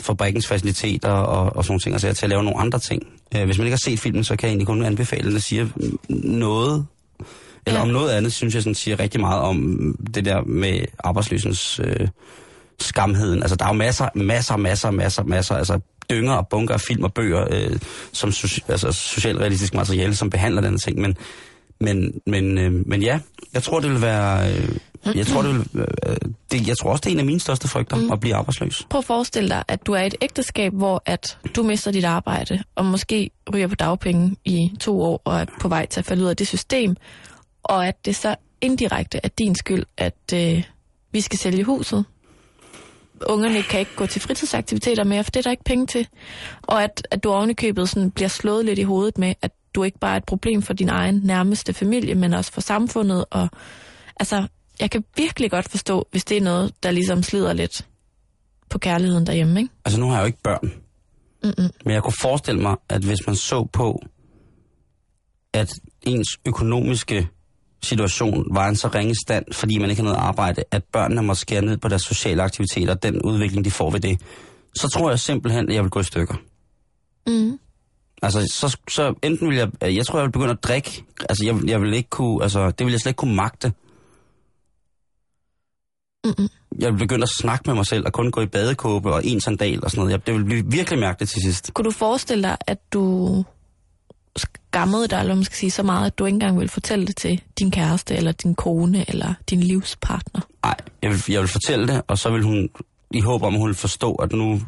fabrikkens faciliteter og, og sådan ting, altså til at lave nogle andre ting. Øh, hvis man ikke har set filmen, så kan jeg egentlig kun anbefale, at det siger noget, eller Ja. om noget andet, synes jeg sådan siger rigtig meget om det der med arbejdsløsens øh, skamheden. Altså, der er jo masser, masser, masser, masser, masser, altså dynger og bunker af film og bøger, øh, som soci- altså, socialrealistisk materiale, som behandler den ting, men, men, men, øh, men ja, jeg tror, det vil være... Øh, jeg tror, det vil, øh, det, jeg tror også, det er en af mine største frygter, mm. at blive arbejdsløs. Prøv at forestille dig, at du er i et ægteskab, hvor at du mister dit arbejde, og måske ryger på dagpenge i to år, og er på vej til at falde ud af det system, og at det så indirekte er din skyld, at øh, vi skal sælge huset. Ungerne kan ikke gå til fritidsaktiviteter mere, for det er der ikke penge til. Og at, at du ovenikøbet sådan bliver slået lidt i hovedet med, at du ikke bare er et problem for din egen nærmeste familie, men også for samfundet. Og altså, jeg kan virkelig godt forstå, hvis det er noget, der ligesom slider lidt på kærligheden derhjemme, ikke? Altså, nu har jeg jo ikke børn. Mm-mm. Men jeg kunne forestille mig, at hvis man så på, at ens økonomiske situation var en så ringe stand, fordi man ikke har noget arbejde, at børnene må skære ned på deres sociale aktiviteter, den udvikling, de får ved det, så tror jeg simpelthen, at jeg vil gå i stykker. Mm. Altså, så, så enten vil jeg, jeg tror, jeg vil begynde at drikke, altså, jeg, jeg vil ikke kunne, altså, det vil jeg slet ikke kunne magte. Mm-mm. Jeg vil begynde at snakke med mig selv, og kun gå i badekåbe og en sandal og sådan noget. Jeg, det vil blive virkelig mærkeligt til sidst. Kunne du forestille dig, at du skammede dig, eller man skal sige, så meget, at du ikke engang ville fortælle det til din kæreste, eller din kone, eller din livspartner? Nej, jeg vil, jeg vil fortælle det, og så vil hun, i håb om, at hun vil forstå, at nu,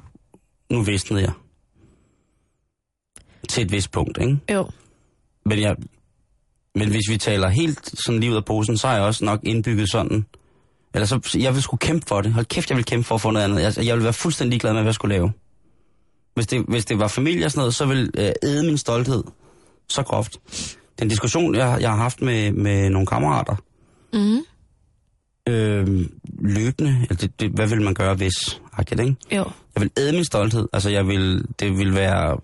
nu visnede jeg. Til et vist punkt, ikke? Jo. Men, jeg, men hvis vi taler helt sådan lige ud af posen, så har jeg også nok indbygget sådan, eller så, jeg vil skulle kæmpe for det. Hold kæft, jeg vil kæmpe for at få noget andet. Jeg, jeg vil være fuldstændig glad med, hvad jeg skulle lave. Hvis det, hvis det var familie og sådan noget, så vil øh, æde min stolthed så groft. Den diskussion, jeg, jeg har haft med, med nogle kammerater, Mm. øh, løbende, eller det, det, hvad vil man gøre hvis, agtigt, ikke? Jo. Jeg vil æde min stolthed, altså jeg vil, det vil være,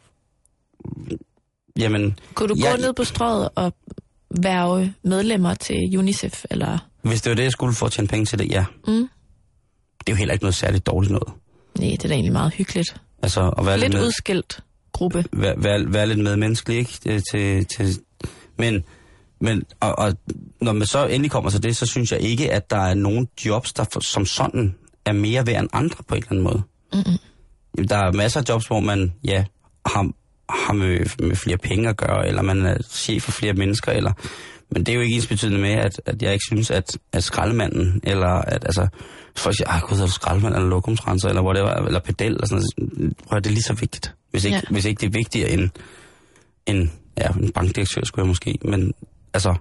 jamen, Kunne du Jeg- gå ned på strøget og værve medlemmer til UNICEF, eller... hvis det var det, jeg skulle for at tjene penge til det, ja. Mm. Det er jo heller ikke noget særligt dårligt noget. Nej, det er da egentlig meget hyggeligt. Altså at være Lidt med, udskilt gruppe. være, være, være lidt medmenneskelig, ikke? Til, til, men, men og, og når man så endelig kommer til det, så synes jeg ikke, at der er nogen jobs, der for, som sådan er mere værd end andre på en eller anden måde. Mm-mm. Jamen, Der er masser af jobs, hvor man, ja, har, har med, med flere penge at gøre, eller man er chef for flere mennesker, eller... Men det er jo ikke ens betydende med, at, at jeg ikke synes, at, at skraldemanden, eller at, altså, folk siger, ah, gud, er du skraldemand, eller lokumsrenser, eller whatever, eller pedel, eller sådan noget. Prøv, at det er lige så vigtigt. Hvis ikke, Ja. hvis ikke det er vigtigere end, end ja, en bankdirektør, skulle jeg måske, men altså,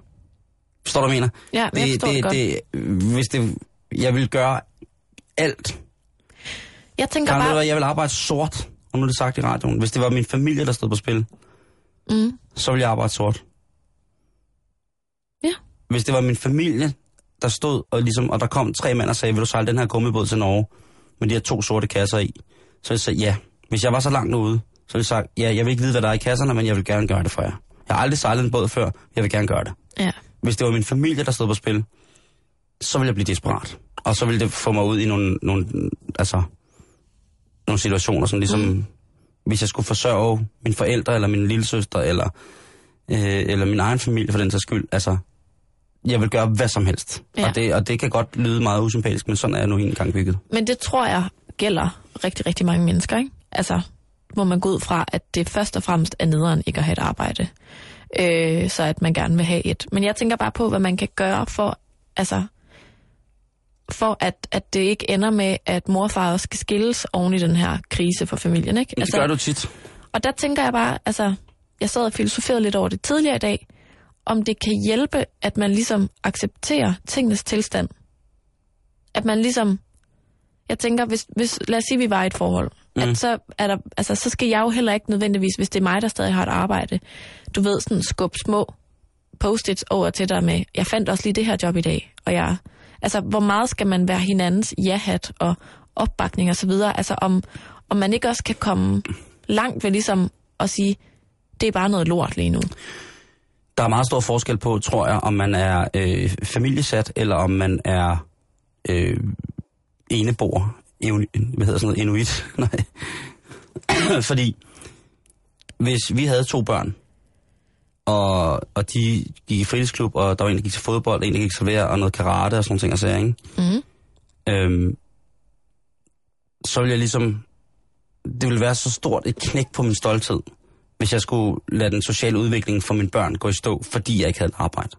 forstår du, hvad jeg mener? Ja, men jeg forstår det godt. det, hvis det, jeg vil gøre alt. Jeg tænker ved du bare... hvad, jeg vil arbejde sort, og nu er det sagt i radioen. Hvis det var min familie, der stod på spil, Mm, så ville jeg arbejde sort. Ja. Hvis det var min familie, der stod, og, ligesom, og der kom tre mænd og sagde, vil du sejle den her gummibåd til Norge, med de her to sorte kasser i, så jeg sige ja. Hvis jeg var så langt ude, så ville jeg sagt, ja, jeg vil ikke vide, hvad der er i kasserne, men jeg vil gerne gøre det for jer. Jeg har aldrig sejlet en båd før, jeg vil gerne gøre det. ja. Hvis det var min familie, der stod på spil, så ville jeg blive desperat. Og så ville det få mig ud i nogle, nogle, altså, nogle situationer, som ligesom, mm. hvis jeg skulle forsørge mine forældre, eller min lille søster, eller, øh, eller min egen familie for den sags skyld, altså, jeg vil gøre hvad som helst. Ja. Og, det, og det kan godt lyde meget usympatisk, men sådan er jeg nu en gang bygget. Men det tror jeg gælder rigtig, rigtig mange mennesker, ikke? Altså, må man gå ud fra, at det først og fremmest er nederen ikke at have et arbejde. Øh, så at man gerne vil have et. Men jeg tænker bare på, hvad man kan gøre for, altså, for at, at det ikke ender med, at mor og far også skal skilles oven i den her krise for familien, ikke? Det altså, gør du tit. Og der tænker jeg bare, altså, jeg sad og filosoferede lidt over det tidligere i dag, om det kan hjælpe, at man ligesom accepterer tingenes tilstand. At man ligesom, jeg tænker, hvis, hvis lad os sige, vi var i et forhold, mm. at så, er der, altså, så skal jeg jo heller ikke nødvendigvis, hvis det er mig, der stadig har et arbejde, du ved, sådan skub små post-its over til dig med, jeg fandt også lige det her job i dag, og jeg, altså, hvor meget skal man være hinandens ja-hat og opbakning og så videre, altså om, om man ikke også kan komme langt ved ligesom at sige, det er bare noget lort lige nu. Der er meget stor forskel på, tror jeg, om man er øh, familiesat, eller om man er øh, eneboer. Eun, hvad hedder sådan noget? Inuit? Nej. Fordi hvis vi havde to børn, og, og de gik i fritidsklub, og der var en, der gik til fodbold, en, der gik til vejr, og noget karate og sådan nogle ting, og sager, ikke? Mm. Øhm, så ville jeg ligesom... Det ville være så stort et knæk på min stolthed, hvis jeg skulle lade den sociale udvikling for mine børn gå i stå, fordi jeg ikke havde et arbejde.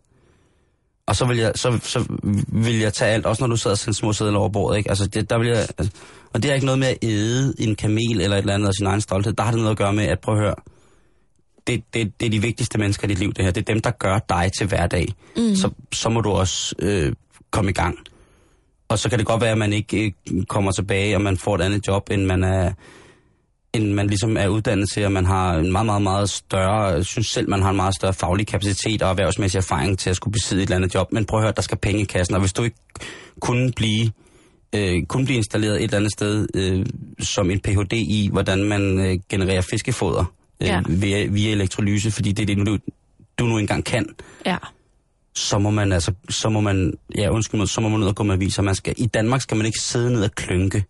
Og så vil jeg, så, så vil jeg tage alt, også når du sidder og sender små sædler over bordet, ikke? Altså, det, der vil jeg, altså, og det har ikke noget med at æde en kamel eller et eller andet af sin egen stolthed. Der har det noget at gøre med, at prøv at høre, det, det, det er de vigtigste mennesker i dit liv, det her. Det er dem, der gør dig til hverdag. Mm. Så, så må du også øh, komme i gang. Og så kan det godt være, at man ikke øh, kommer tilbage, og man får et andet job, end man er end man ligesom er uddannet til, og man har en meget, meget, meget større, jeg synes selv, man har en meget større faglig kapacitet og erhvervsmæssig erfaring til at skulle besidde et eller andet job. Men prøv at høre, der skal penge i kassen, og hvis du ikke kunne blive, øh, kunne blive installeret et eller andet sted øh, som en Ph.D. i, hvordan man øh, genererer fiskefoder øh, Ja. via, via elektrolyse, fordi det er det, du, du nu engang kan, Ja. så må man altså, så må man, ja undskyld mig, så må man ud og gå med aviser. Man skal, I Danmark skal man ikke sidde ned og klynke.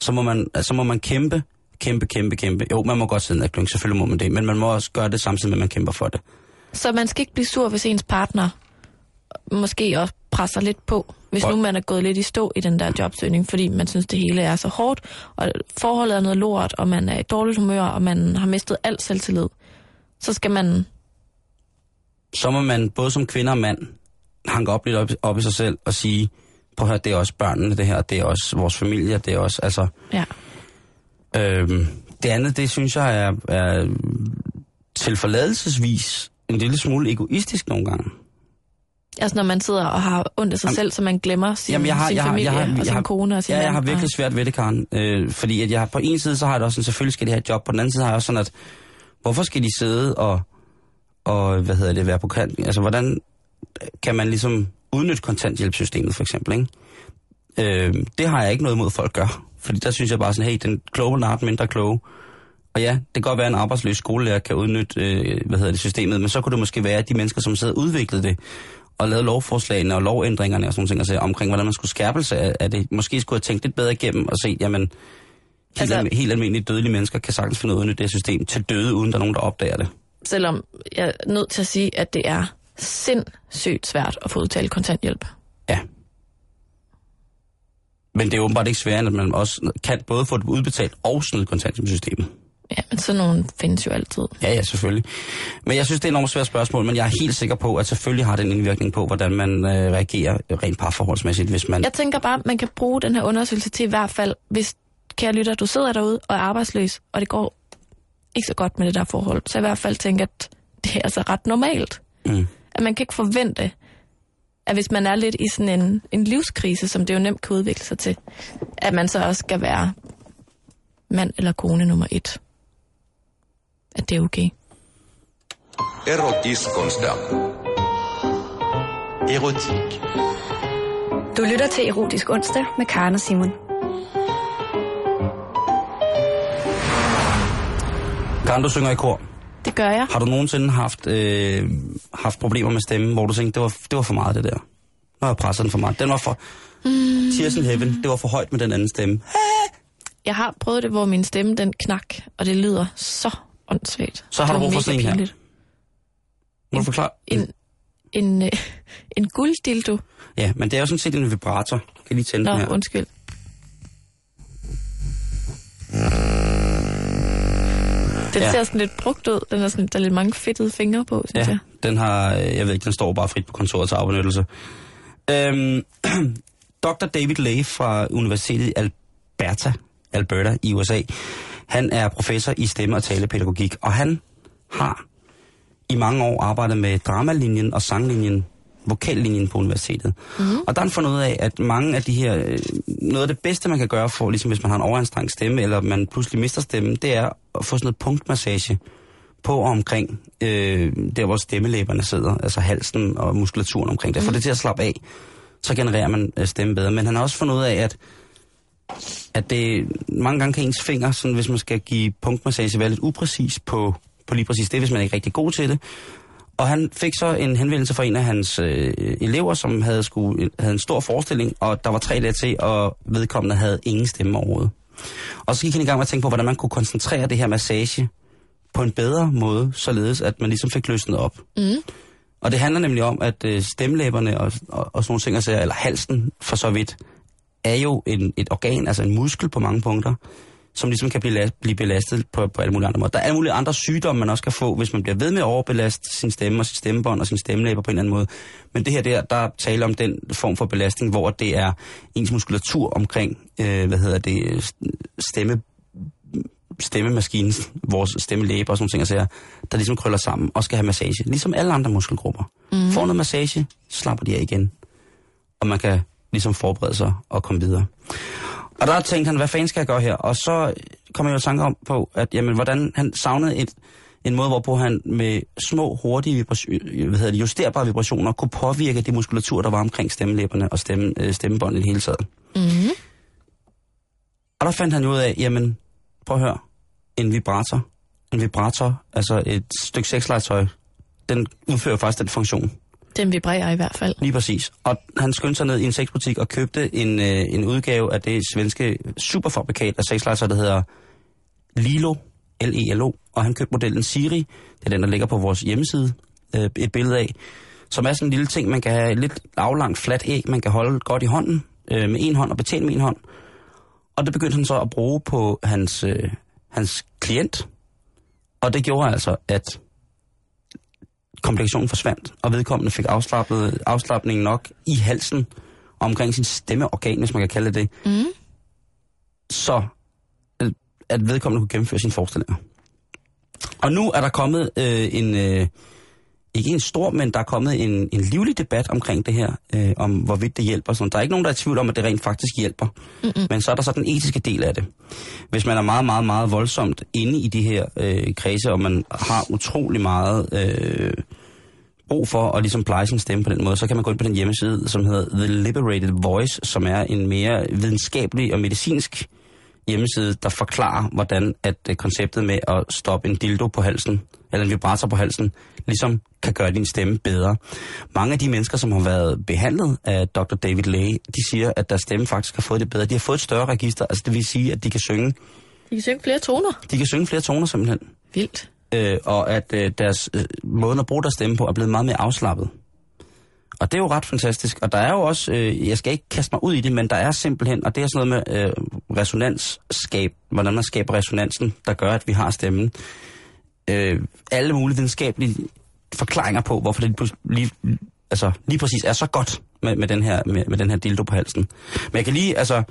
Så må man, så må man kæmpe, kæmpe, kæmpe, kæmpe. Jo, man må godt sidde ned og klynke, selvfølgelig må man det, men man må også gøre det samtidig med, at man kæmper for det. Så man skal ikke blive sur, hvis ens partner måske også presser lidt på, hvis Og- nu man er gået lidt i stå i den der jobsøgning, fordi man synes, det hele er så hårdt, og forholdet er noget lort, og man er i dårligt humør, og man har mistet al selvtillid. Så skal man... Så må man både som kvinde og mand hanke op lidt op, op i sig selv og sige, prøv at høre, det er også børnene det her, det er også vores familie, det er også, altså, Ja. Øhm, det andet, det synes jeg er, er tilforladelsesvis en lille smule egoistisk nogle gange. Altså når man sidder og har ondt af sig Jamen- selv, så man glemmer sin, Jamen, jeg har, sin jeg har, familie jeg har, og jeg sin har, kone og sin ja, jeg har virkelig og, svært ved det, Karen. Øh, fordi at jeg på en side, så har jeg det også sådan, selvfølgelig skal de have et job. På den anden side har jeg også sådan, at hvorfor skal de sidde og, og hvad hedder det, være på kant? Altså, hvordan kan man ligesom udnytte kontanthjælpssystemet, for eksempel, ikke? Øh, det har jeg ikke noget imod, folk gør. Fordi der synes jeg bare sådan, hey, den kloge på narten mindre kloge. Og ja, det kan godt være, at en arbejdsløs skolelærer kan udnytte øh, hvad hedder det, systemet, men så kunne det måske være, at de mennesker, som sidder og udviklede det, og lavede lovforslagene og lovændringerne og sådan nogle ting, altså, omkring, hvordan man skulle skærpelse af, af det, måske skulle have tænkt lidt bedre igennem og set, jamen, Helt, Altså- helt almindelige dødelige mennesker kan sagtens finde ud af det her system til døde, uden der er nogen, der opdager det. Selvom jeg er nødt til at sige, at det er sindssygt svært at få udtalt kontanthjælp. Ja. Men det er åbenbart ikke sværere, at man også kan både få det udbetalt og snyde kontanthjælpssystemet. Ja, men sådan nogle findes jo altid. Ja, ja, selvfølgelig. Men jeg synes, det er et enormt svært spørgsmål, men jeg er helt sikker på, at selvfølgelig har det en indvirkning på, hvordan man øh, reagerer rent parforholdsmæssigt, hvis man... Jeg tænker bare, at man kan bruge den her undersøgelse til i hvert fald, hvis, kære lytter, du sidder derude og er arbejdsløs, og det går ikke så godt med det der forhold, så i hvert fald tænker, at det er altså ret normalt. Mm. At man kan ikke forvente, at hvis man er lidt i sådan en, en livskrise, som det jo nemt kan udvikle sig til, at man så også skal være mand eller kone nummer et. At det er okay. Erotiskonsdag. Erotik. Du lytter til Erotisk Onsdag med Karen og Simon. Karen, du synger i kor. Det gør jeg. Har du nogensinde haft, øh, haft problemer med stemmen, hvor du tænkte, det var, det var for meget det der? Har jeg presset den for meget. Den var for... Mm. Tears in Heaven, det var for højt med den anden stemme. Jeg har prøvet det, hvor min stemme den knak, og det lyder så åndssvagt. Så har du brug for sådan en her. Må du forklare? En, en, øh, en gulddildo. Ja, men det er jo sådan set en vibrator. Kan lige tænde Nå, den her? undskyld. Den Ja. ja. ser sådan lidt brugt ud. Den er sådan, der er lidt mange fedtede fingre på, synes Ja, jeg. den har, øh, jeg ved ikke, den står bare frit på kontoret til afbenyttelse. Øhm, Dr. David Lay fra Universitetet i Alberta, Alberta i USA, han er professor i stemme- og talepædagogik, og han har i mange år arbejdet med dramalinjen og sanglinjen, vokallinjen på universitetet. Mm. Og der har han fundet ud af, at mange af de her, øh, noget af det bedste, man kan gøre for, ligesom hvis man har en overanstrengt stemme, eller man pludselig mister stemmen, det er at få sådan noget punktmassage på og omkring øh, der, hvor stemmelæberne sidder, altså halsen og muskulaturen omkring det. For det til at slappe af, så genererer man øh, stemme bedre. Men han har også fundet ud af, at at det mange gange kan ens fingre, sådan, hvis man skal give punktmassage, være lidt upræcis på, på lige præcis det, hvis man ikke er rigtig god til det. Og han fik så en henvendelse fra en af hans øh, elever, som havde, skulle, havde en stor forestilling, og der var tre dage til, og vedkommende havde ingen stemme overhovedet. Og så gik han i gang med at tænke på, hvordan man kunne koncentrere det her massage på en bedre måde, således at man ligesom fik løsnet op. Mm. Og det handler nemlig om, at øh, stemmelæberne og, og, og sådan nogle ting, altså, eller halsen for så vidt, er jo en, et organ, altså en muskel på mange punkter, som ligesom kan blive, blive belastet på, på alle mulige andre måder. Der er alle mulige andre sygdomme, man også kan få, hvis man bliver ved med at overbelaste sin stemme og sin stemmebånd og sin stemmelæber på en eller anden måde. Men det her der, der taler om den form for belastning, hvor det er ens muskulatur omkring, øh, hvad hedder det, stemme, stemmemaskinen, vores stemmelæber og sådan nogle ting, der ligesom krøller sammen og skal have massage. Ligesom alle andre muskelgrupper. Mm. Får noget massage, så slapper de af igen. Og man kan ligesom forberede sig og komme videre. Og der tænkte han, hvad fanden skal jeg gøre her? Og så kom jeg jo i tanke om på, at jamen, hvordan han savnede et, en måde, hvorpå han med små, hurtige vibration, hvad hedder det, justerbare vibrationer kunne påvirke de muskulatur, der var omkring stemmelæberne og stemme, øh, stemmebåndet i det hele taget. Mm-hmm. Og der fandt han ud af, jamen, prøv at høre, en vibrator, en vibrator, altså et stykke sexlegetøj, den udfører faktisk den funktion. Den vibrerer i hvert fald. Lige præcis. Og han skyndte sig ned i en sexbutik og købte en, øh, en udgave af det svenske superfabrikat af sexlegetøj, der hedder Lilo, L-E-L-O. Og han købte modellen Siri, det er den, der ligger på vores hjemmeside, øh, et billede af, som er sådan en lille ting, man kan have lidt aflangt, fladt æg, man kan holde godt i hånden, øh, med en hånd og betjene med en hånd. Og det begyndte han så at bruge på hans, øh, hans klient. Og det gjorde altså, at komplikationen forsvandt, og vedkommende fik afslappet, afslappning nok i halsen omkring sin stemmeorgan, hvis man kan kalde det det, Mm. så øh, at vedkommende kunne gennemføre sine forestillinger. Og nu er der kommet øh, en, øh, ikke en stor, men der er kommet en, en livlig debat omkring det her, øh, om hvorvidt det hjælper. Sådan. Der er ikke nogen, der er i tvivl om, at det rent faktisk hjælper. Mm-mm. Men så er der så den etiske del af det. Hvis man er meget, meget, meget voldsomt inde i de her øh, kredse, og man har utrolig meget øh, brug for at ligesom pleje sin stemme på den måde, så kan man gå ind på den hjemmeside, som hedder The Liberated Voice, som er en mere videnskabelig og medicinsk hjemmeside, der forklarer, hvordan at øh, konceptet med at stoppe en dildo på halsen, eller en vibrator på halsen, ligesom kan gøre din stemme bedre. Mange af de mennesker, som har været behandlet af Dr. David Lay, de siger, at deres stemme faktisk har fået det bedre. De har fået et større register, altså det vil sige, at de kan synge De kan synge flere toner. De kan synge flere toner simpelthen. Vildt. Øh, og at øh, deres øh, måde at bruge deres stemme på er blevet meget mere afslappet. Og det er jo ret fantastisk. Og der er jo også, øh, jeg skal ikke kaste mig ud i det, men der er simpelthen, og det er sådan noget med øh, resonansskab, hvordan man skaber resonansen, der gør, at vi har stemmen. Øh, alle mulige videnskabelige forklaringer på, hvorfor det lige, altså, lige præcis er så godt med, med, den her, med, med den her dildo på halsen. Men jeg kan lige, altså,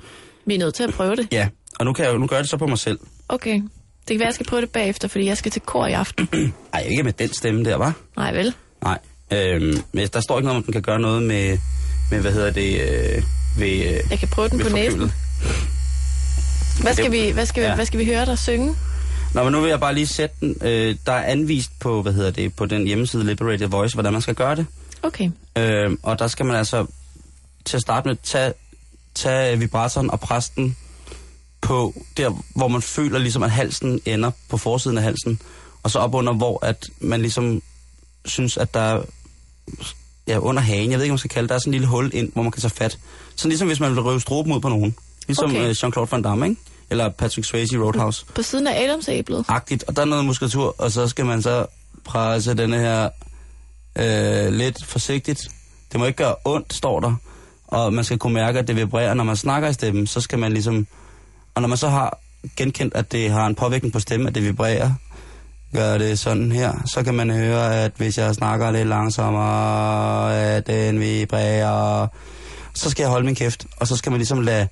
Vi er nødt til at prøve det. ja, og nu kan jeg jo, nu gør jeg det så på mig selv. Okay. Det kan være, jeg skal prøve det bagefter, fordi jeg skal til kor i aften. Ej, ikke med den stemme der, var. Nej, vel? Nej. Øhm, men der står ikke noget om, at den kan gøre noget med, med hvad hedder det, øh, ved, øh, Jeg kan prøve den på næsen. forkølet. Hvad skal vi, hvad skal vi, Ja. hvad skal vi høre dig synge? Nå, men nu vil jeg bare lige sætte den. Øh, der er anvist på, hvad hedder det, på den hjemmeside Liberated Voice, hvordan man skal gøre det. Okay. Øh, og der skal man altså til at starte med tage, tage vibratoren og presse den på der, hvor man føler ligesom, at halsen ender på forsiden af halsen. Og så op under, hvor at man ligesom synes, at der er ja, under hagen, jeg ved ikke, hvad man skal kalde det, der er sådan en lille hul ind, hvor man kan tage fat. Sådan ligesom hvis man vil røve struben ud på nogen. Ligesom Okay. okay. Jean-Claude Van Damme, ikke? Eller Patrick Swayze i Roadhouse. På siden af Adamsæblet. Agtigt. Og der er noget muskulatur, og så skal man så presse denne her øh, lidt forsigtigt. Det må ikke gøre ondt, står der. Og man skal kunne mærke, at det vibrerer. Når man snakker i stemmen, så skal man ligesom... Og når man så har genkendt, at det har en påvirkning på stemmen, at det vibrerer, gør det sådan her, så kan man høre, at hvis jeg snakker lidt langsommere, at den vibrerer. Så skal jeg holde min kæft, og så skal man ligesom lade,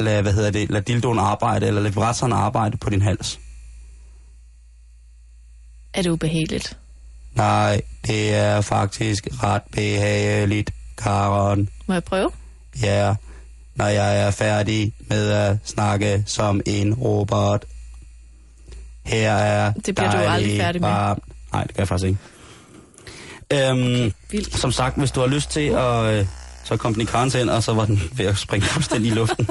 lade hvad hedder det, lade dildoen arbejde, eller lade vibratoren arbejde på din hals. Er det ubehageligt? Nej, det er faktisk ret behageligt, Karen. Må jeg prøve? Ja, når jeg er færdig med at snakke som en robot. Her er Det bliver du dejligt aldrig færdig med. varmt. Nej, det kan jeg faktisk ikke. Øhm, okay, vildt. som sagt, hvis du har lyst til at... Øh, så kom den i Karens hænder, og så var den ved at springe fuldstændig i luften.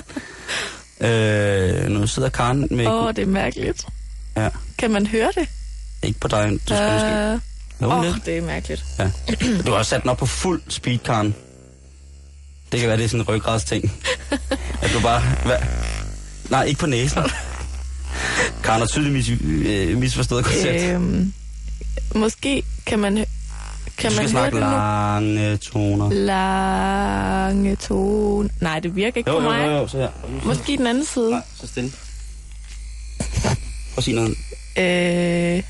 øh, nu sidder Karen med... Åh, oh, det er mærkeligt. Ja, Kan man høre det? ikke på dig. Du skal måske... Øh, Åh, lidt. oh, det er mærkeligt. Ja. Du har også sat den op på fuld speed, Karen. Det kan være, det er sådan en ryggradsting. At du bare... Hvad? Nej, ikke på næsen. Karen har tydeligt mis, øh, misforstået koncept. Øh, Øhm, måske kan man, kan man skal høre det lange toner. Lange tone. Nej, det virker ikke Jo, på jo, mig. jo, jo, så her. Måske den anden side. Nej, så stille. Prøv at sige noget. Øh,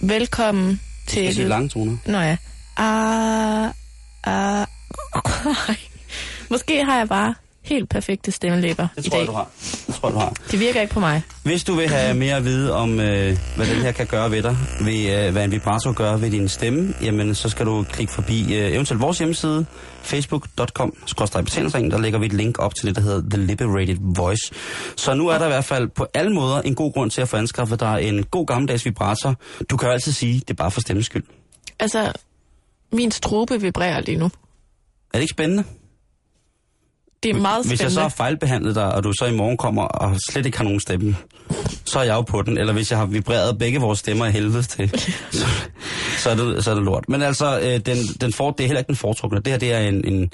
velkommen Jeg siger til... lange toner. Nå ja. Ah, ah. Måske har jeg bare helt perfekte stemmelæber Det i tror dag. jeg, du har. Det tror jeg, du har. Det virker ikke på mig. Hvis du vil have mere at vide om, øh, hvad den her kan gøre ved dig, ved, øh, hvad en vibrator gør ved din stemme, jamen så skal du klikke forbi øh, eventuelt vores hjemmeside, facebook.com, betalingsringen, der lægger vi et link op til det, der hedder The Liberated Voice. Så nu er der i hvert fald på alle måder en god grund til at få anskaffet dig en god gammeldags vibrator. Du kan jo altid sige, det er bare for stemmes skyld. Altså, min strube vibrerer lige nu. Er det ikke spændende? Det er meget Hvis jeg så spændende. har fejlbehandlet dig, og du så i morgen kommer og slet ikke har nogen stemme, så er jeg jo på den. Eller hvis jeg har vibreret begge vores stemmer i helvede til, så, så, er, det, så er det lort. Men altså, øh, den, den for, det er heller ikke den foretrukne. Det her det er en, en,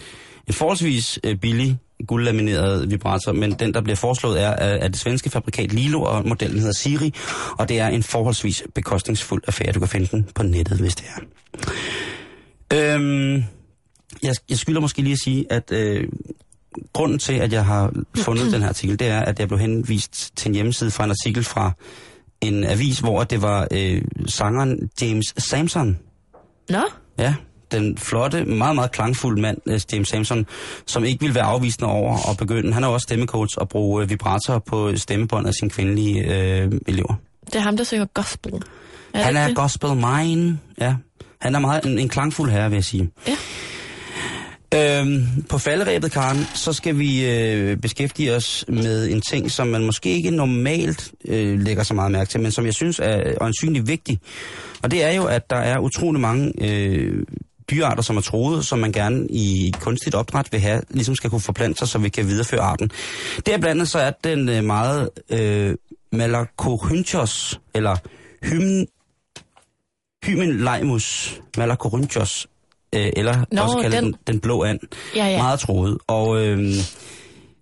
en forholdsvis øh, billig guldlamineret vibrator, men den, der bliver foreslået, er af af det svenske fabrikat Lilo, og modellen hedder Siri, og det er en forholdsvis bekostningsfuld affære. Du kan finde den på nettet, hvis det er. Øhm, jeg, jeg skylder måske lige at sige, at øh, grunden til, at jeg har fundet den her artikel, det er, at jeg blev henvist til en hjemmeside fra en artikel fra en avis, hvor det var øh, sangeren James Samson. Nå, Ja, den flotte, meget, meget klangfulde mand, øh, James Samson, som ikke ville være afvisende over at begynde. Han er også stemmecoach og bruge øh, vibrator på stemmebånd af sine kvindelige øh, elever. det er ham, der synger gospel. Er Han er det? gospel mine, ja. Han er meget en, en klangfuld herre, vil jeg sige. Ja. Øhm, på falderæbet, Karen, så skal vi øh, beskæftige os med en ting, som man måske ikke normalt øh, lægger så meget mærke til, men som jeg synes er øjensynligt vigtig. Og det er jo, at der er utrolig mange øh, dyrearter, som er troede, som man gerne i kunstigt opdræt vil have, ligesom skal kunne forplante sig, så vi kan videreføre arten. Der blandt så er den øh, meget øh, Malacorynchos, eller Hymen Hymenleimus malacorynchos, øh, eller Nå, også kaldet den. den, den blå and. Ja, ja. Meget troet. Og øh,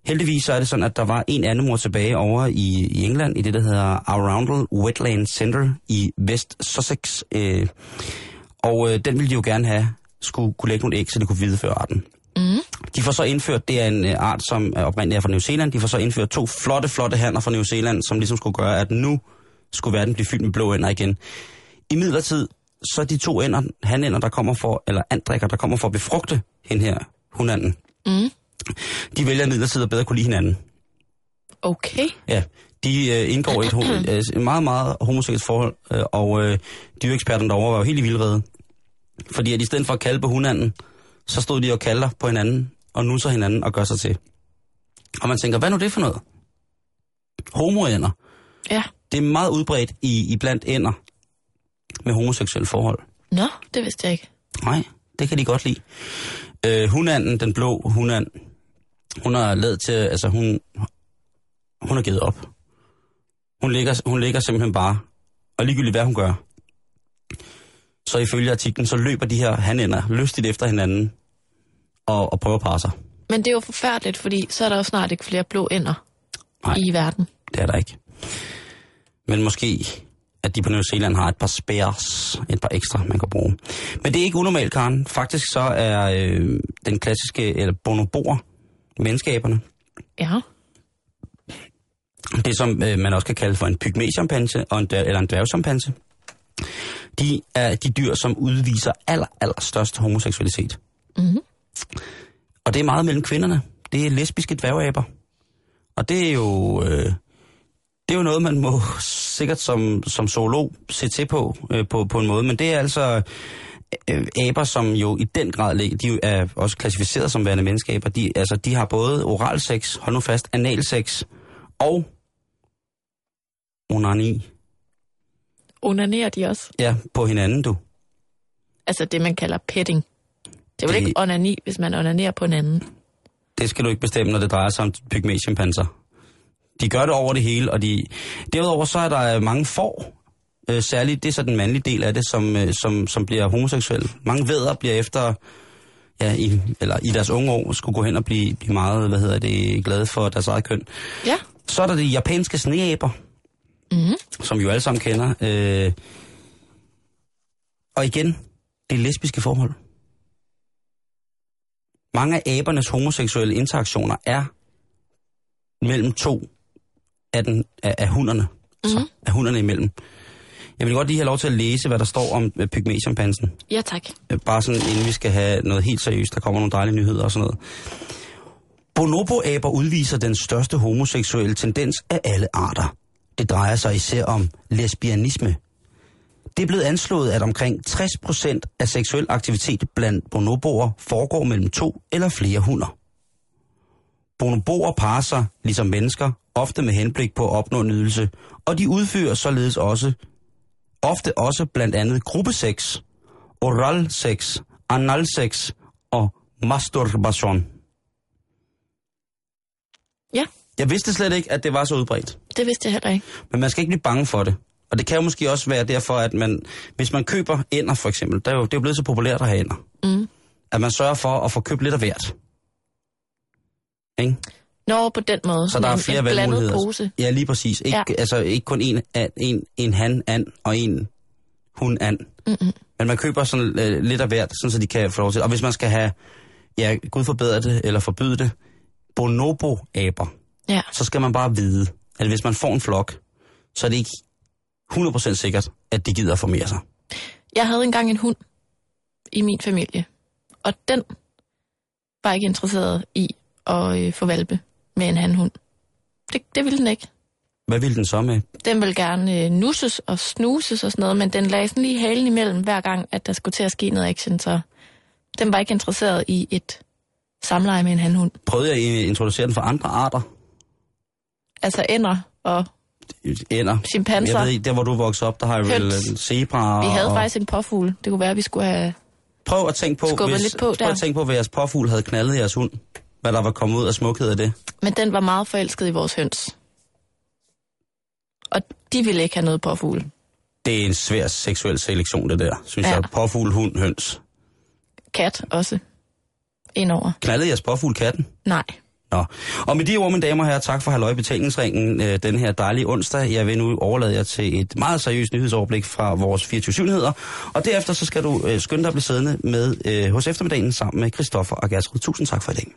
Heldigvis så er det sådan, at der var en anden mor tilbage over i, i England, i det, der hedder Arundel Wetland Center i West Sussex. Øh, og øh, den ville de jo gerne have, skulle kunne lægge nogle æg, så de kunne videreføre arten. Mm. De får så indført, det er en øh, art, som er oprindeligt er fra New Zealand, de får så indført to flotte, flotte hanner fra New Zealand, som ligesom skulle gøre, at nu skulle verden blive fyldt med blå ender igen. I midlertid, så de to ender, hanænder, der kommer for, eller andrikker, der kommer for at befrugte hende her, hunanden, Mm. de vælger midlertid at bedre kunne lide hinanden. Okay. Ja, de øh, indgår i et, øh, et meget, meget homoseksuelt forhold, øh, og øh, dyreeksperterne derovre var jo helt i vildrede. Fordi at i stedet for at kalde på hunanden, så stod de og kalder på hinanden, og nusser hinanden og gør sig til. Og man tænker, hvad nu det for noget? Homoænder. Ja. Det er meget udbredt i, i blandt ænder med homoseksuelle forhold. Nå, det vidste jeg ikke. Nej, det kan de godt lide. Øh, hunanden, den blå hunand, hun har lavet til, altså hun, hun har givet op. Hun ligger, hun ligger simpelthen bare, og ligegyldigt hvad hun gør, så ifølge artiklen, så løber de her hanænder lystigt efter hinanden og, og prøver at parre sig. Men det er jo forfærdeligt, fordi så er der jo snart ikke flere blå ender Nej. i verden. Det er der ikke. Men måske, at de på New Zealand har et par spares, et par ekstra, man kan bruge. Men det er ikke unormalt, Karen. Faktisk så er øh, den klassiske, eller bonobor, menneskeaberne, Ja. det som øh, man også kan kalde for en pygmæchimpanse og en, dvær- eller en dværgchimpanse, de er de dyr, som udviser aller, aller størst homoseksualitet. Mhm. Og det er meget mellem kvinderne. Det er lesbiske dværgaber. Og det er jo... Øh, det er jo noget, man må sikkert som, som zoolog se til på, øh, på, på en måde. Men det er altså øh, aber, som jo i den grad de er også klassificeret som værende menneskeaber. De, altså, de har både oralsex, hold nu fast, analsex og onani. Onanerer de også? Ja, på hinanden, du. Altså det, man kalder petting. Det er vel Det- ikke onani, hvis man onanerer på en anden. Det skal du ikke bestemme, når det drejer sig om pygmæchimpanser. De gør det over det hele, og de... Derudover så er der mange får, øh, særligt det er så den mandlige del af det, som, øh, som, som bliver homoseksuelle. Mange vædder bliver efter, ja, i, eller i deres unge år, skulle gå hen og blive, blive meget, hvad hedder det, glade for deres eget køn. Ja. Så er der de japanske sneaber, Mm-hmm. som vi jo alle sammen kender. Øh, og igen, det lesbiske forhold. Mange af abernes homoseksuelle interaktioner er mellem to af, den, af, af hunderne. Mm-hmm. Så, af hunderne imellem. Jeg vil godt lige have lov til at læse, hvad der står om øh, pygmæchimpansen. Ja, tak. Øh, Bare sådan, inden vi skal have noget helt seriøst. Der kommer nogle dejlige nyheder og sådan noget. Bonobo-aber udviser den største homoseksuelle tendens af alle arter. Det drejer sig især om lesbianisme. Det er blevet anslået, at omkring 60% af seksuel aktivitet blandt bonoboer foregår mellem to eller flere hunder. Bonoboer parer sig, ligesom mennesker, ofte med henblik på at opnå nydelse, og de udfører således også, ofte også blandt andet gruppesex, oralsex, analsex og masturbation. Ja, Jeg vidste slet ikke, at det var så udbredt. det vidste jeg heller ikke. Men man skal ikke blive bange for det. Og det kan jo måske også være derfor, at man, hvis man køber ender for eksempel, der er jo, det er jo blevet så populært at have ender, Mm. at man sørger for at få købt lidt af hvert. Ikke? Nå, på den måde. Så der er flere en valgmuligheder. pose. Ja, lige præcis. Ikke, Ja. Altså ikke kun en, en, en han and og en hun and. Mm-mm. Men man køber sådan øh, lidt af hvert, sådan så de kan få lov til. Og hvis man skal have, ja, Gud forbedre det, eller forbyde det, bonobo-aber, Ja. så skal man bare vide, at hvis man får en flok, så er det ikke 100% sikkert, at de gider at formere sig. Jeg havde engang en hund i min familie, og den var ikke interesseret i at øh, få valpe med en handhund. Det, det ville den ikke. Hvad vil den så med? Den ville gerne øh, nusses og snuses og sådan noget, men den lagde sådan lige halen imellem hver gang, at der skulle til at ske noget action, så den var ikke interesseret i et samleje med en handhund. Prøvede jeg at introducere den for andre arter? Altså ender og Ender. chimpanser. Jeg ved ikke, der hvor du voksede op, der har jeg vel en zebra. Vi havde og... faktisk en påfugl. Det kunne være, at vi skulle have... Prøv at tænke på, hvis, på prøv at tænke på, hvad jeres påfugl havde knaldet jeres hund. Hvad der var kommet ud af smukhed af det. Men den var meget forelsket i vores høns. Og de ville ikke have noget påfugl. Det er en svær seksuel selektion, det der, synes Ja. jeg. Påfugl, hund, høns. Kat også. Indover. Knaldede jeres påfugl katten? Nej. Nå. Og med de ord, mine damer og herrer, tak for halløj betalingsringen øh, den her dejlige onsdag. Jeg vil nu overlade jer til et meget seriøst nyhedsoverblik fra vores 24 nyheder Og derefter så skal du øh, skynde dig at blive siddende med øh, hos eftermiddagen sammen med Christoffer og Gertrud. Tusind tak for i dag.